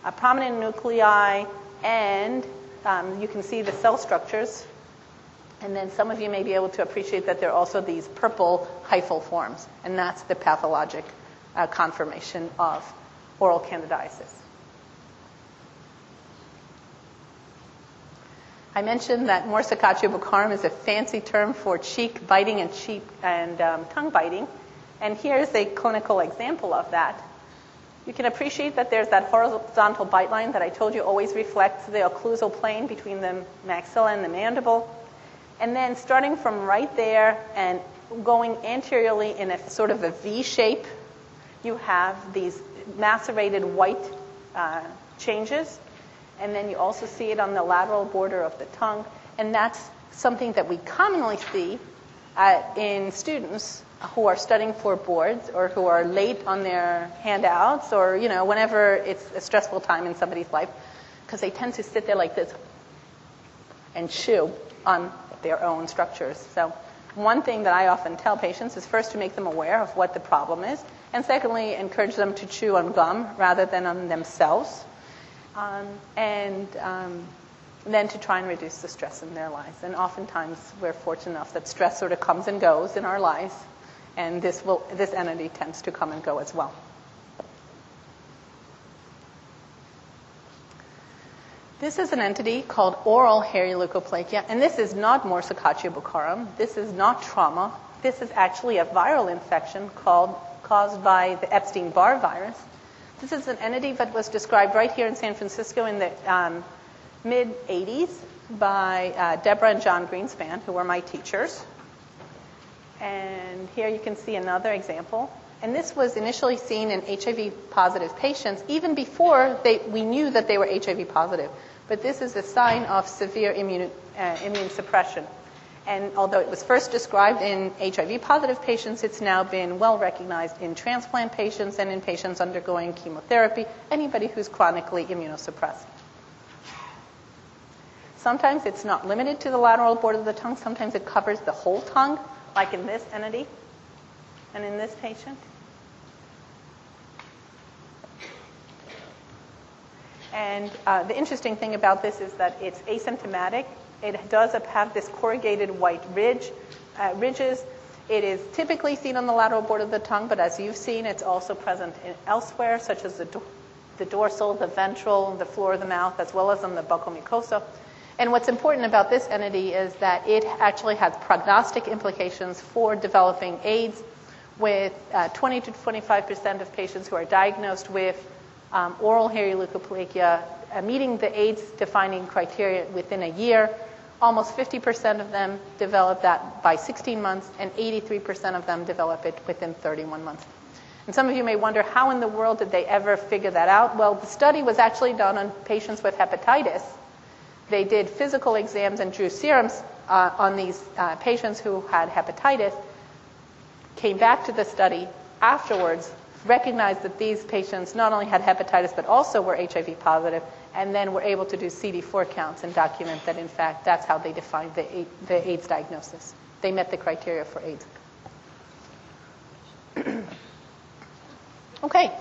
a prominent nuclei, and um, you can see the cell structures. And then some of you may be able to appreciate that there are also these purple hyphal forms, and that's the pathologic uh, confirmation of oral candidiasis. I mentioned that morsicatio buccarum is a fancy term for cheek biting and cheek and um, tongue biting. And here's a clinical example of that. You can appreciate that there's that horizontal bite line that I told you always reflects the occlusal plane between the maxilla and the mandible. And then starting from right there and going anteriorly in a sort of a V shape, you have these macerated white uh, changes and then you also see it on the lateral border of the tongue. And that's something that we commonly see uh, in students who are studying for boards or who are late on their handouts or, you know, whenever it's a stressful time in somebody's life, because they tend to sit there like this and chew on their own structures. So one thing that I often tell patients is first to make them aware of what the problem is, and secondly, encourage them to chew on gum rather than on themselves um, and um, then to try and reduce the stress in their lives. And oftentimes we're fortunate enough that stress sort of comes and goes in our lives, and this, will, this entity tends to come and go as well. This is an entity called oral hairy leukoplakia, and this is not morsicatio buccarum. This is not trauma. This is actually a viral infection called, caused by the Epstein-Barr virus. This is an entity that was described right here in San Francisco in the um, mid 80s by uh, Deborah and John Greenspan, who were my teachers. And here you can see another example. And this was initially seen in HIV positive patients even before they, we knew that they were HIV positive. but this is a sign of severe immune, uh, immune suppression. And although it was first described in HIV positive patients, it's now been well recognized in transplant patients and in patients undergoing chemotherapy, anybody who's chronically immunosuppressed. Sometimes it's not limited to the lateral border of the tongue, sometimes it covers the whole tongue, like in this entity and in this patient. And uh, the interesting thing about this is that it's asymptomatic. It does have this corrugated white ridge, uh, ridges. It is typically seen on the lateral border of the tongue, but as you've seen, it's also present elsewhere, such as the, do- the dorsal, the ventral, the floor of the mouth, as well as on the buccal mucosa. And what's important about this entity is that it actually has prognostic implications for developing AIDS, with uh, 20 to 25 percent of patients who are diagnosed with um, oral hairy leukoplakia uh, meeting the AIDS defining criteria within a year. Almost 50% of them develop that by 16 months, and 83% of them develop it within 31 months. And some of you may wonder how in the world did they ever figure that out? Well, the study was actually done on patients with hepatitis. They did physical exams and drew serums uh, on these uh, patients who had hepatitis, came back to the study afterwards, recognized that these patients not only had hepatitis but also were HIV positive, and then we're able to do CD4 counts and document that, in fact, that's how they defined the, the AIDS diagnosis. They met the criteria for AIDS. okay,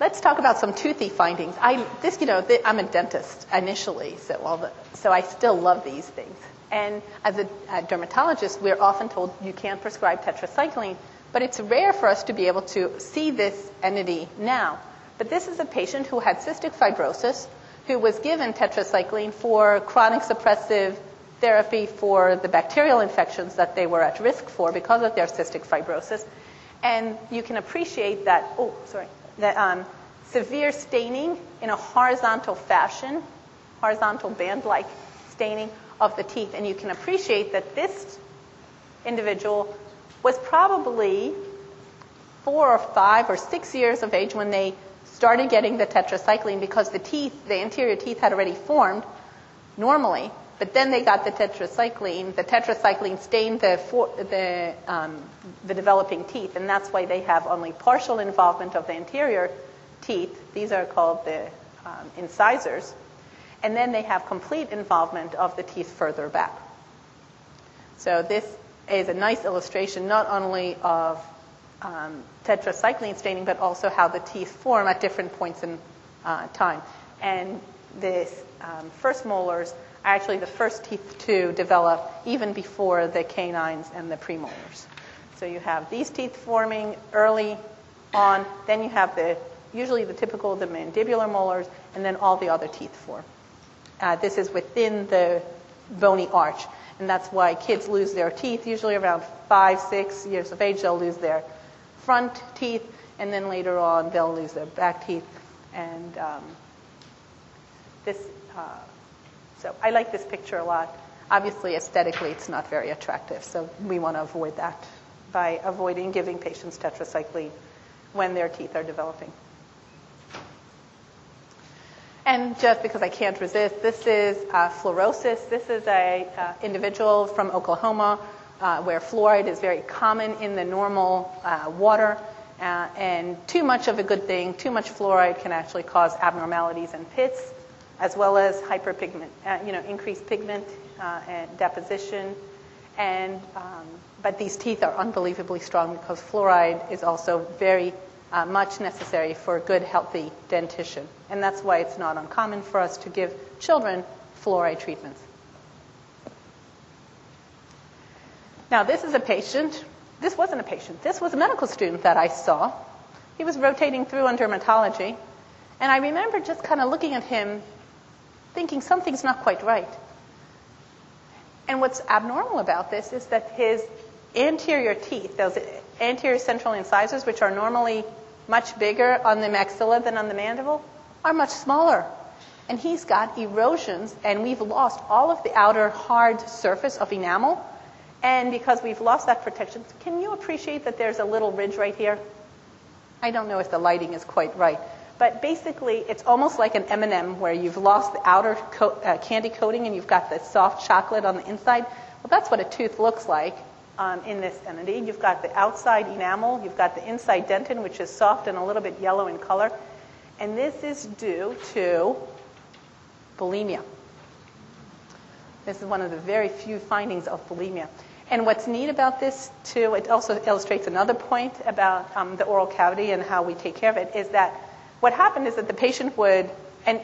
let's talk about some toothy findings. I, this, you know, I'm a dentist initially, so, the, so I still love these things. And as a, a dermatologist, we're often told you can't prescribe tetracycline but it's rare for us to be able to see this entity now. But this is a patient who had cystic fibrosis, who was given tetracycline for chronic suppressive therapy for the bacterial infections that they were at risk for because of their cystic fibrosis. And you can appreciate that, oh, sorry, that um, severe staining in a horizontal fashion, horizontal band like staining of the teeth. And you can appreciate that this individual was probably four or five or six years of age when they started getting the tetracycline because the teeth, the anterior teeth had already formed normally, but then they got the tetracycline. The tetracycline stained the, for, the, um, the developing teeth, and that's why they have only partial involvement of the anterior teeth. These are called the um, incisors. And then they have complete involvement of the teeth further back. So this is a nice illustration not only of um, tetracycline staining, but also how the teeth form at different points in uh, time. And the um, first molars are actually the first teeth to develop even before the canines and the premolars. So you have these teeth forming early on, then you have the usually the typical the mandibular molars, and then all the other teeth form. Uh, this is within the bony arch. And that's why kids lose their teeth. Usually around five, six years of age, they'll lose their front teeth, and then later on, they'll lose their back teeth. And um, this, uh, so I like this picture a lot. Obviously, aesthetically, it's not very attractive, so we want to avoid that by avoiding giving patients tetracycline when their teeth are developing. And just because I can't resist, this is uh, fluorosis. This is a uh, individual from Oklahoma uh, where fluoride is very common in the normal uh, water. Uh, and too much of a good thing, too much fluoride can actually cause abnormalities in pits, as well as hyperpigment, uh, you know, increased pigment and deposition. And um, but these teeth are unbelievably strong because fluoride is also very uh, much necessary for good, healthy dentition. And that's why it's not uncommon for us to give children fluoride treatments. Now, this is a patient. This wasn't a patient. This was a medical student that I saw. He was rotating through on dermatology. And I remember just kind of looking at him, thinking something's not quite right. And what's abnormal about this is that his anterior teeth, those anterior central incisors, which are normally much bigger on the maxilla than on the mandible, are much smaller. And he's got erosions, and we've lost all of the outer hard surface of enamel. And because we've lost that protection, can you appreciate that there's a little ridge right here? I don't know if the lighting is quite right, but basically, it's almost like an M&M where you've lost the outer co- uh, candy coating and you've got the soft chocolate on the inside. Well, that's what a tooth looks like um, in this entity. You've got the outside enamel, you've got the inside dentin, which is soft and a little bit yellow in color. And this is due to bulimia. This is one of the very few findings of bulimia. And what's neat about this, too, it also illustrates another point about um, the oral cavity and how we take care of it, is that what happened is that the patient would, and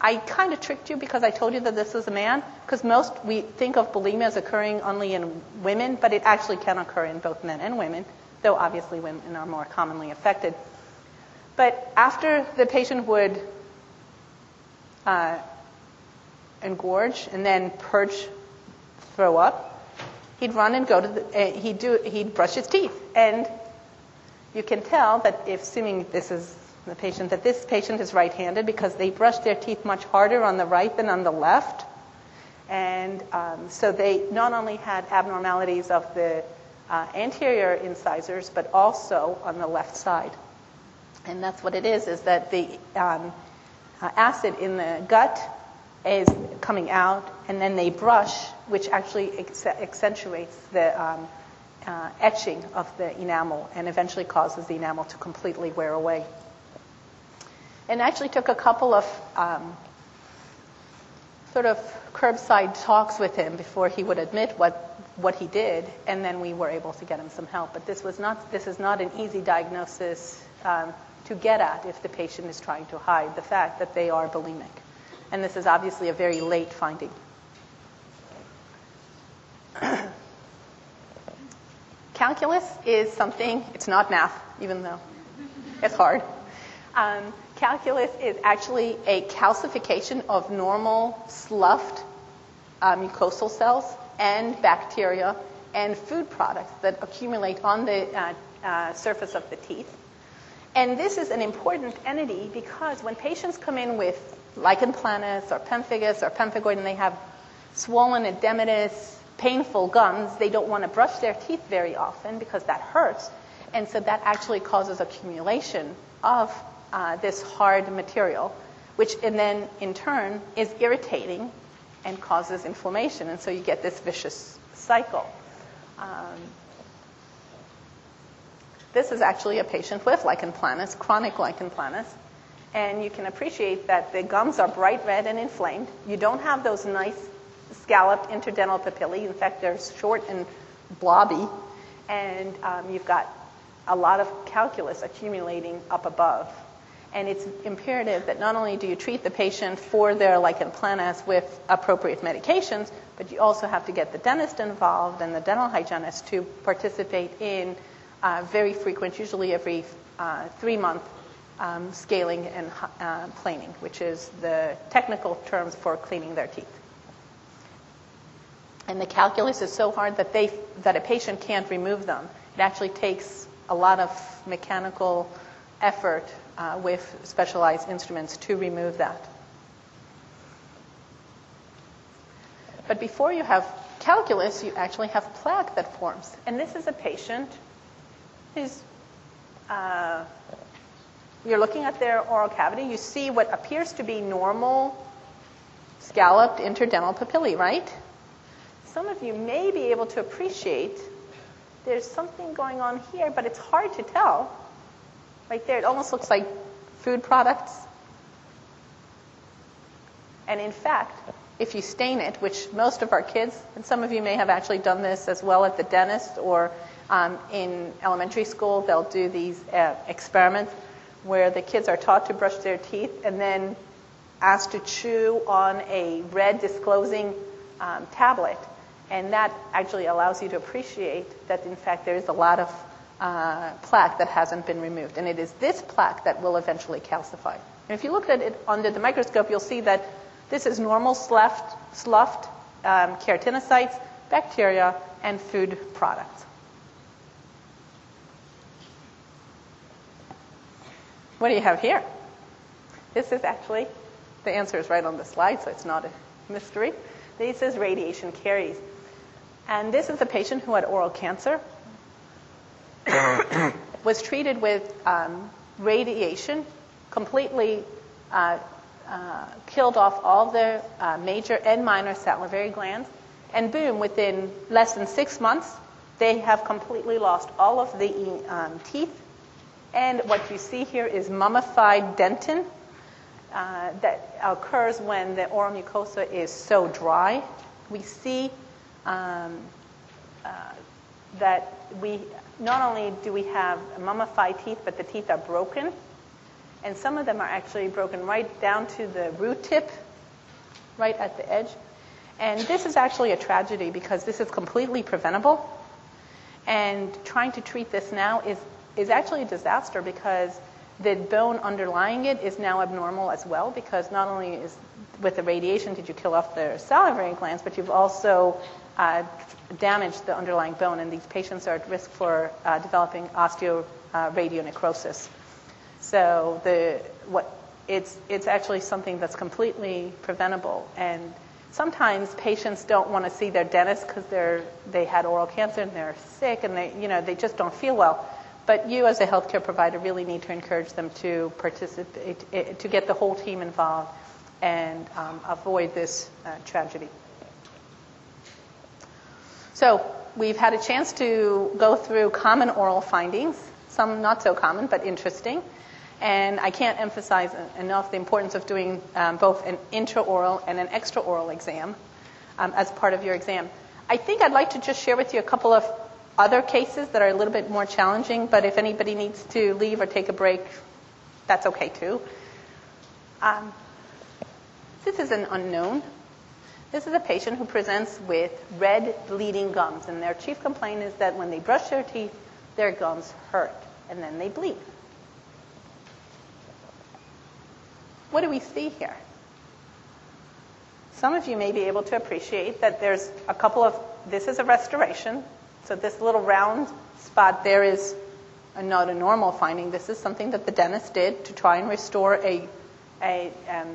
I kind of tricked you because I told you that this was a man, because most we think of bulimia as occurring only in women, but it actually can occur in both men and women, though obviously women are more commonly affected. But after the patient would uh, engorge and then purge, throw up, he'd run and go to the, uh, he'd do, he'd brush his teeth. And you can tell that if, assuming this is the patient, that this patient is right-handed because they brush their teeth much harder on the right than on the left. And um, so they not only had abnormalities of the uh, anterior incisors, but also on the left side. And that's what it is, is that the um, uh, acid in the gut is coming out, and then they brush, which actually ex- accentuates the um, uh, etching of the enamel and eventually causes the enamel to completely wear away. And actually took a couple of um, sort of curbside talks with him before he would admit what what he did, and then we were able to get him some help. But this was not this is not an easy diagnosis um, to get at if the patient is trying to hide the fact that they are bulimic. And this is obviously a very late finding. Calculus is something, it's not math, even though it's hard. Um, calculus is actually a calcification of normal sloughed uh, mucosal cells and bacteria and food products that accumulate on the uh, uh, surface of the teeth. And this is an important entity because when patients come in with lichen planus or pemphigus or pemphigoid and they have swollen edematous, painful gums, they don't want to brush their teeth very often because that hurts. And so that actually causes accumulation of uh, this hard material, which and then in turn is irritating and causes inflammation. And so you get this vicious cycle. Um, this is actually a patient with lichen planus, chronic lichen planus. And you can appreciate that the gums are bright red and inflamed. You don't have those nice scalloped interdental papillae. In fact, they're short and blobby. And um, you've got a lot of calculus accumulating up above. And it's imperative that not only do you treat the patient for their lichen planus with appropriate medications, but you also have to get the dentist involved and the dental hygienist to participate in uh, very frequent, usually every uh, three month um, scaling and uh, planing, which is the technical terms for cleaning their teeth. And the calculus is so hard that they that a patient can't remove them. It actually takes a lot of mechanical effort uh, with specialized instruments to remove that. But before you have calculus, you actually have plaque that forms. And this is a patient who's, uh, you're looking at their oral cavity. You see what appears to be normal scalloped interdental papillae, right? Some of you may be able to appreciate there's something going on here, but it's hard to tell. Right there, it almost looks like food products. And in fact, if you stain it, which most of our kids, and some of you may have actually done this as well at the dentist or um, in elementary school, they'll do these uh, experiments where the kids are taught to brush their teeth and then asked to chew on a red disclosing um, tablet. And that actually allows you to appreciate that, in fact, there is a lot of uh, plaque that hasn't been removed. And it is this plaque that will eventually calcify. And if you look at it under the microscope, you'll see that this is normal sloughed, sloughed um, keratinocytes, bacteria, and food products. What do you have here? This is actually, the answer is right on the slide, so it's not a mystery. This is radiation caries. And this is a patient who had oral cancer, was treated with um, radiation completely uh, uh, killed off all the uh, major and minor salivary glands, and boom, within less than six months, they have completely lost all of the um, teeth. And what you see here is mummified dentin uh, that occurs when the oral mucosa is so dry. We see um, uh, that we not only do we have mummified teeth, but the teeth are broken. And some of them are actually broken right down to the root tip, right at the edge. And this is actually a tragedy because this is completely preventable. And trying to treat this now is, is actually a disaster because the bone underlying it is now abnormal as well because not only is with the radiation did you kill off their salivary glands, but you've also uh, damaged the underlying bone, and these patients are at risk for uh, developing osteoradionecrosis. So the what it's it's actually something that's completely preventable and sometimes patients don't want to see their dentist because they're they had oral cancer and they're sick and they you know they just don't feel well but you as a healthcare provider really need to encourage them to participate eh, to get the whole team involved and um, avoid this uh, tragedy so we've had a chance to go through common oral findings some not so common but interesting and I can't emphasize enough the importance of doing um, both an intraoral and an extraoral exam um, as part of your exam. I think I'd like to just share with you a couple of other cases that are a little bit more challenging, but if anybody needs to leave or take a break, that's okay too. Um, this is an unknown. This is a patient who presents with red bleeding gums, and their chief complaint is that when they brush their teeth, their gums hurt, and then they bleed. What do we see here? Some of you may be able to appreciate that there's a couple of, this is a restoration. So this little round spot there is a, not a normal finding. This is something that the dentist did to try and restore a, a um,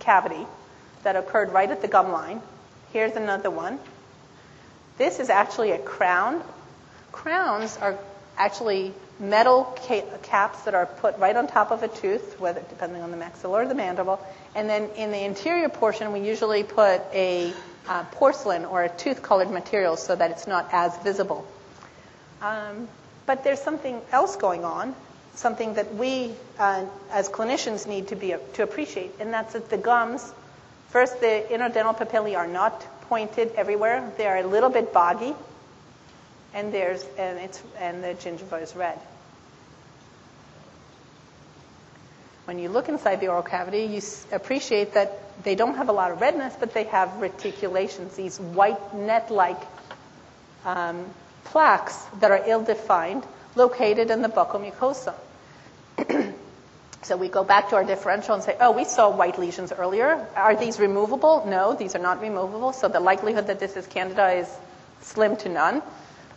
cavity that occurred right at the gum line. Here's another one. This is actually a crown. Crowns are actually metal ca- caps that are put right on top of a tooth, whether depending on the maxilla or the mandible. And then in the interior portion, we usually put a uh, porcelain or a tooth-colored material so that it's not as visible. Um, but there's something else going on, something that we uh, as clinicians need to be to appreciate, and that's that the gums. First, the interdental papillae are not pointed everywhere; they are a little bit boggy and there's and it's and the gingiva is red. When you look inside the oral cavity, you appreciate that they don't have a lot of redness, but they have reticulations, these white net-like um, plaques that are ill-defined, located in the buccal mucosa. So we go back to our differential and say, oh, we saw white lesions earlier. Are these removable? No, these are not removable. So the likelihood that this is candida is slim to none.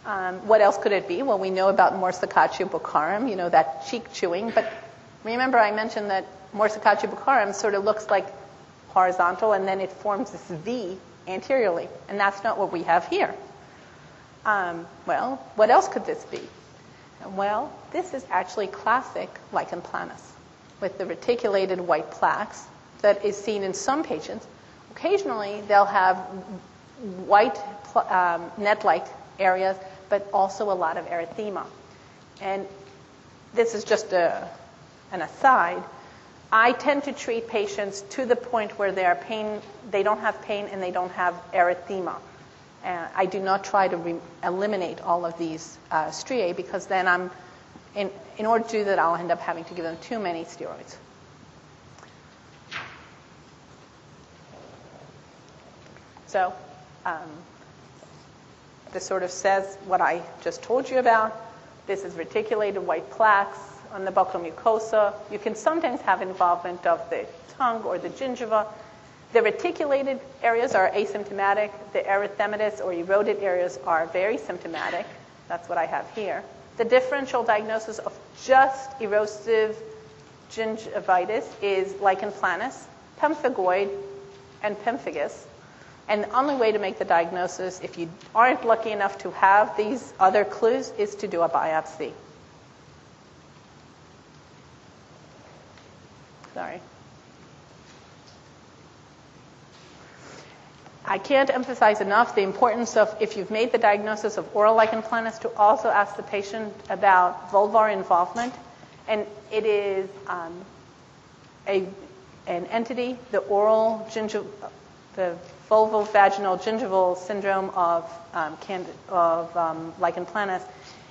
Um, what else could it be? Well, we know about morsicatio buccarum, you know, that cheek chewing. But remember I mentioned that morsicatio buccarum sort of looks like horizontal and then it forms this V anteriorly. And that's not what we have here. Um, well, what else could this be? Well, this is actually classic lichen planus with the reticulated white plaques that is seen in some patients. Occasionally, they'll have white um, net-like areas, but also a lot of erythema. And this is just a, an aside. I tend to treat patients to the point where they are pain, they don't have pain and they don't have erythema. Uh, I do not try to re- eliminate all of these uh, striae because then I'm, in, in order to do that, I'll end up having to give them too many steroids. So, um, this sort of says what I just told you about. This is reticulated white plaques on the buccal mucosa. You can sometimes have involvement of the tongue or the gingiva. The reticulated areas are asymptomatic. The erythematous or eroded areas are very symptomatic. That's what I have here. The differential diagnosis of just erosive gingivitis is lichen planus, pemphigoid, and pemphigus. And the only way to make the diagnosis, if you aren't lucky enough to have these other clues, is to do a biopsy. Sorry. I can't emphasize enough the importance of, if you've made the diagnosis of oral lichen planus, to also ask the patient about vulvar involvement. And it is um, a, an entity, the oral gingival, the vulvovaginal gingival syndrome of, um, of um, lichen planus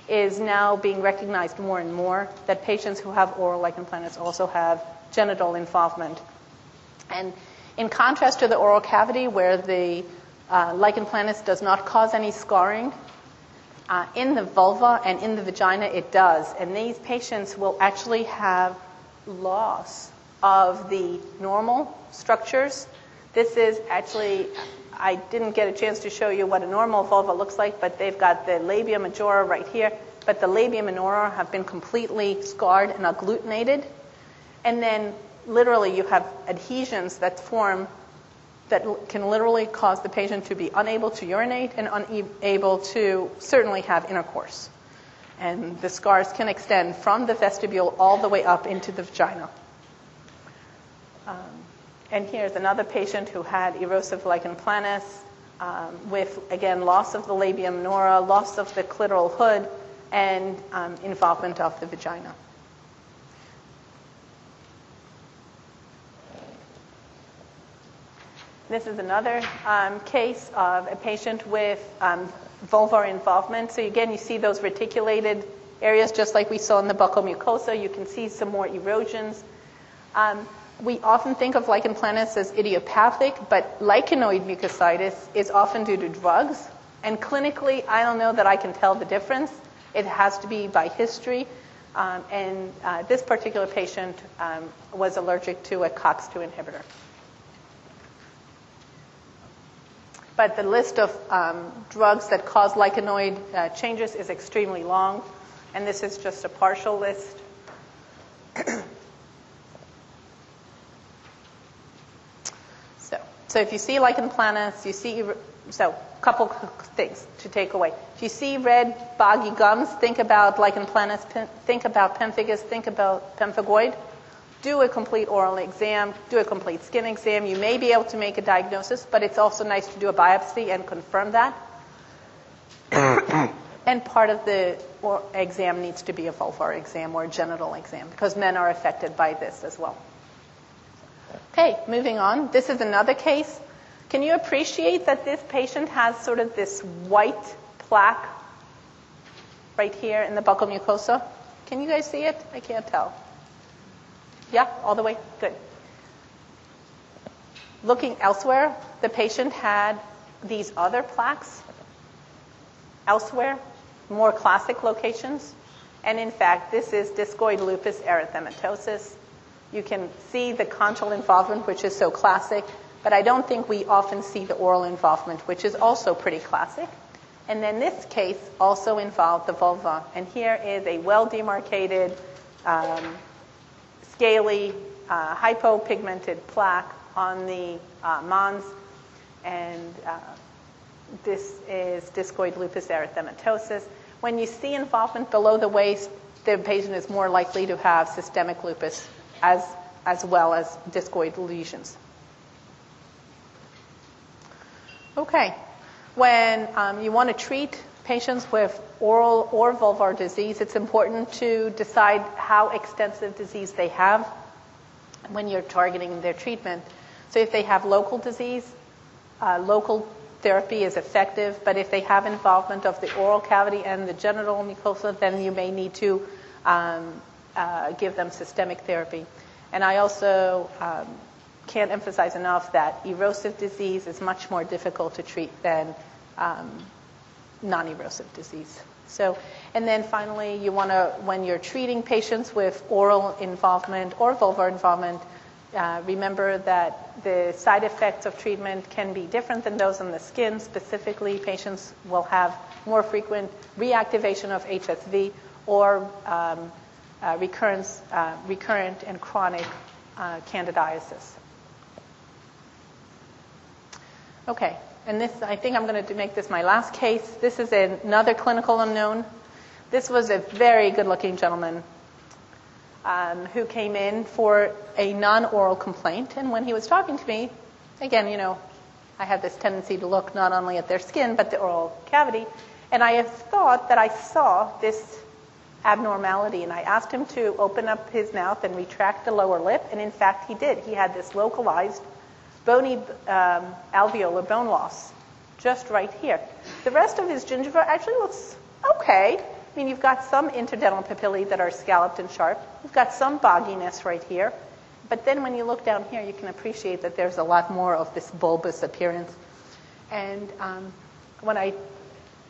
is now being recognized more and more that patients who have oral lichen planus also have genital involvement. And in contrast to the oral cavity, where the uh, lichen planus does not cause any scarring, uh, in the vulva and in the vagina it does. And these patients will actually have loss of the normal structures. This is actually, I didn't get a chance to show you what a normal vulva looks like, but they've got the labia majora right here. But the labia minora have been completely scarred and agglutinated. And then literally you have adhesions that form that can literally cause the patient to be unable to urinate and unable to certainly have intercourse. And the scars can extend from the vestibule all the way up into the vagina. Um, and here's another patient who had erosive lichen planus um, with, again, loss of the labium minora, loss of the clitoral hood, and um, involvement of the vagina. This is another um, case of a patient with um, vulvar involvement. So again, you see those reticulated areas just like we saw in the buccal mucosa. You can see some more erosions. Um, we often think of lichen planus as idiopathic, but lichenoid mucositis is often due to drugs. And clinically, I don't know that I can tell the difference. It has to be by history. Um, and uh, this particular patient um, was allergic to a COX2 inhibitor. But the list of um, drugs that cause lichenoid uh, changes is extremely long, and this is just a partial list. so, so if you see lichen planus, you see so a couple things to take away. If you see red boggy gums, think about lichen planus, think about pemphigus, think about pemphigoid do a complete oral exam, do a complete skin exam. You may be able to make a diagnosis, but it's also nice to do a biopsy and confirm that. and part of the exam needs to be a vulvar exam or a genital exam because men are affected by this as well. Okay, moving on. This is another case. Can you appreciate that this patient has sort of this white plaque right here in the buccal mucosa? Can you guys see it? I can't tell. Yeah, all the way? Good. Looking elsewhere, the patient had these other plaques elsewhere, more classic locations. And in fact, this is discoid lupus erythematosus. You can see the conchal involvement, which is so classic, but I don't think we often see the oral involvement, which is also pretty classic. And then this case also involved the vulva. And here is a well demarcated um, scaly, uh, hypopigmented plaque on the uh, mons, and uh, this is discoid lupus erythematosus. When you see involvement below the waist, the patient is more likely to have systemic lupus as, as well as discoid lesions. Okay. When um, you want to treat patients with oral or vulvar disease, it's important to decide how extensive disease they have when you're targeting their treatment. So if they have local disease, uh, local therapy is effective, but if they have involvement of the oral cavity and the genital mucosa, then you may need to um, uh, give them systemic therapy. And I also um, can't emphasize enough that erosive disease is much more difficult to treat than um, non-erosive disease. So, and then finally, you want to, when you're treating patients with oral involvement or vulvar involvement, uh, remember that the side effects of treatment can be different than those on the skin. Specifically, patients will have more frequent reactivation of HSV or um, uh, recurrence, uh, recurrent and chronic uh, candidiasis. Okay, and this, I think I'm going to make this my last case. This is another clinical unknown. This was a very good looking gentleman. Um, who came in for a non-oral complaint. And when he was talking to me, again, you know, I have this tendency to look not only at their skin, but the oral cavity. And I have thought that I saw this abnormality. And I asked him to open up his mouth and retract the lower lip. And in fact, he did. He had this localized bony um, alveolar bone loss just right here. The rest of his gingiva actually looks okay. I mean, you've got some interdental papillae that are scalloped and sharp. You've got some bogginess right here. But then when you look down here, you can appreciate that there's a lot more of this bulbous appearance. And um, when I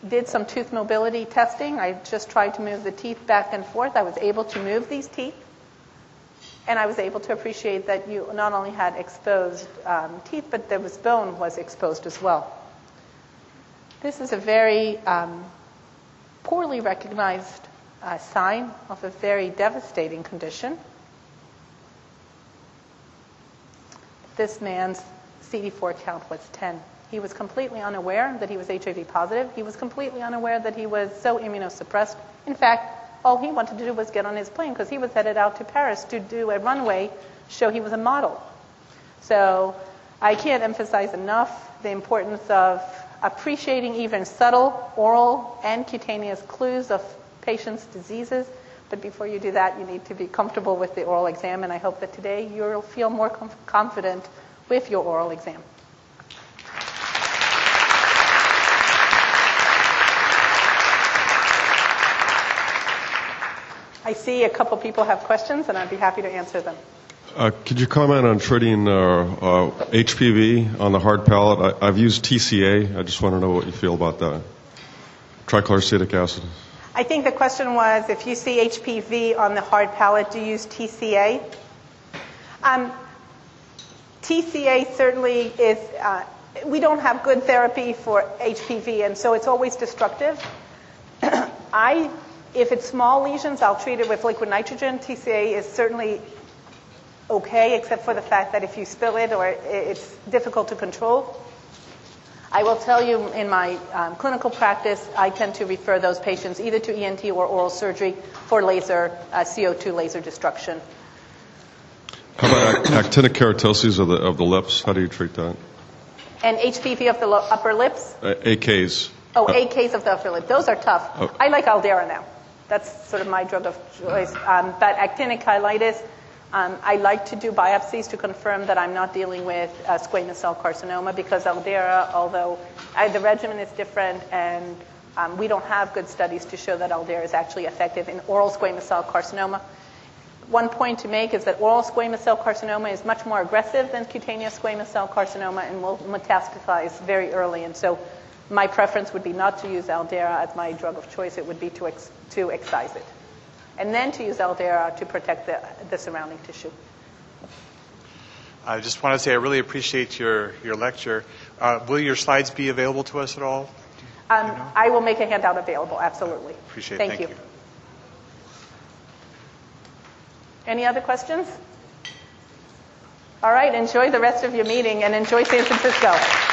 did some tooth mobility testing, I just tried to move the teeth back and forth. I was able to move these teeth. And I was able to appreciate that you not only had exposed um, teeth, but there was bone was exposed as well. This is a very um, poorly recognized uh, sign of a very devastating condition. This man's CD4 count was 10. He was completely unaware that he was HIV positive. He was completely unaware that he was so immunosuppressed. In fact, all he wanted to do was get on his plane because he was headed out to Paris to do a runway show he was a model. So I can't emphasize enough the importance of appreciating even subtle oral and cutaneous clues of patients' diseases. But before you do that, you need to be comfortable with the oral exam, and I hope that today you'll feel more com- confident with your oral exam. I see a couple people have questions, and I'd be happy to answer them. Uh, could you comment on treating uh, uh, HPV on the hard palate? I, have used TCA. I just want to know what you feel about that. Trichloroacetic acid. I think the question was if you see HPV on the hard palate, do you use TCA? Um, TCA certainly is, uh, we don't have good therapy for HPV, and so it's always destructive. I, if it's small lesions, I'll treat it with liquid nitrogen. TCA is certainly okay, except for the fact that if you spill it or it's difficult to control. I will tell you in my um, clinical practice, I tend to refer those patients either to ENT or oral surgery for laser, uh, CO2 laser destruction. How about actinic keratoses of the, of the lips? How do you treat that? And HPV of the upper lips? Uh, AKs. Oh, AKs of the upper lip. Those are tough. Oh. I like Aldara now. That's sort of my drug of choice. Um, but actinic cheilitis, um, I like to do biopsies to confirm that I'm not dealing with uh, squamous cell carcinoma because Aldara, although I, the regimen is different and um, we don't have good studies to show that Aldara is actually effective in oral squamous cell carcinoma. One point to make is that oral squamous cell carcinoma is much more aggressive than cutaneous squamous cell carcinoma and will metastasize very early. And so my preference would be not to use Aldara as my drug of choice. It would be to, ex- to excise it and then to use Aldara to protect the, the surrounding tissue. I just want to say I really appreciate your, your lecture. Uh, will your slides be available to us at all? Um, you know? I will make a handout available, absolutely. Appreciate it. Thank, Thank you. you. Any other questions? All right, enjoy the rest of your meeting and enjoy San Francisco.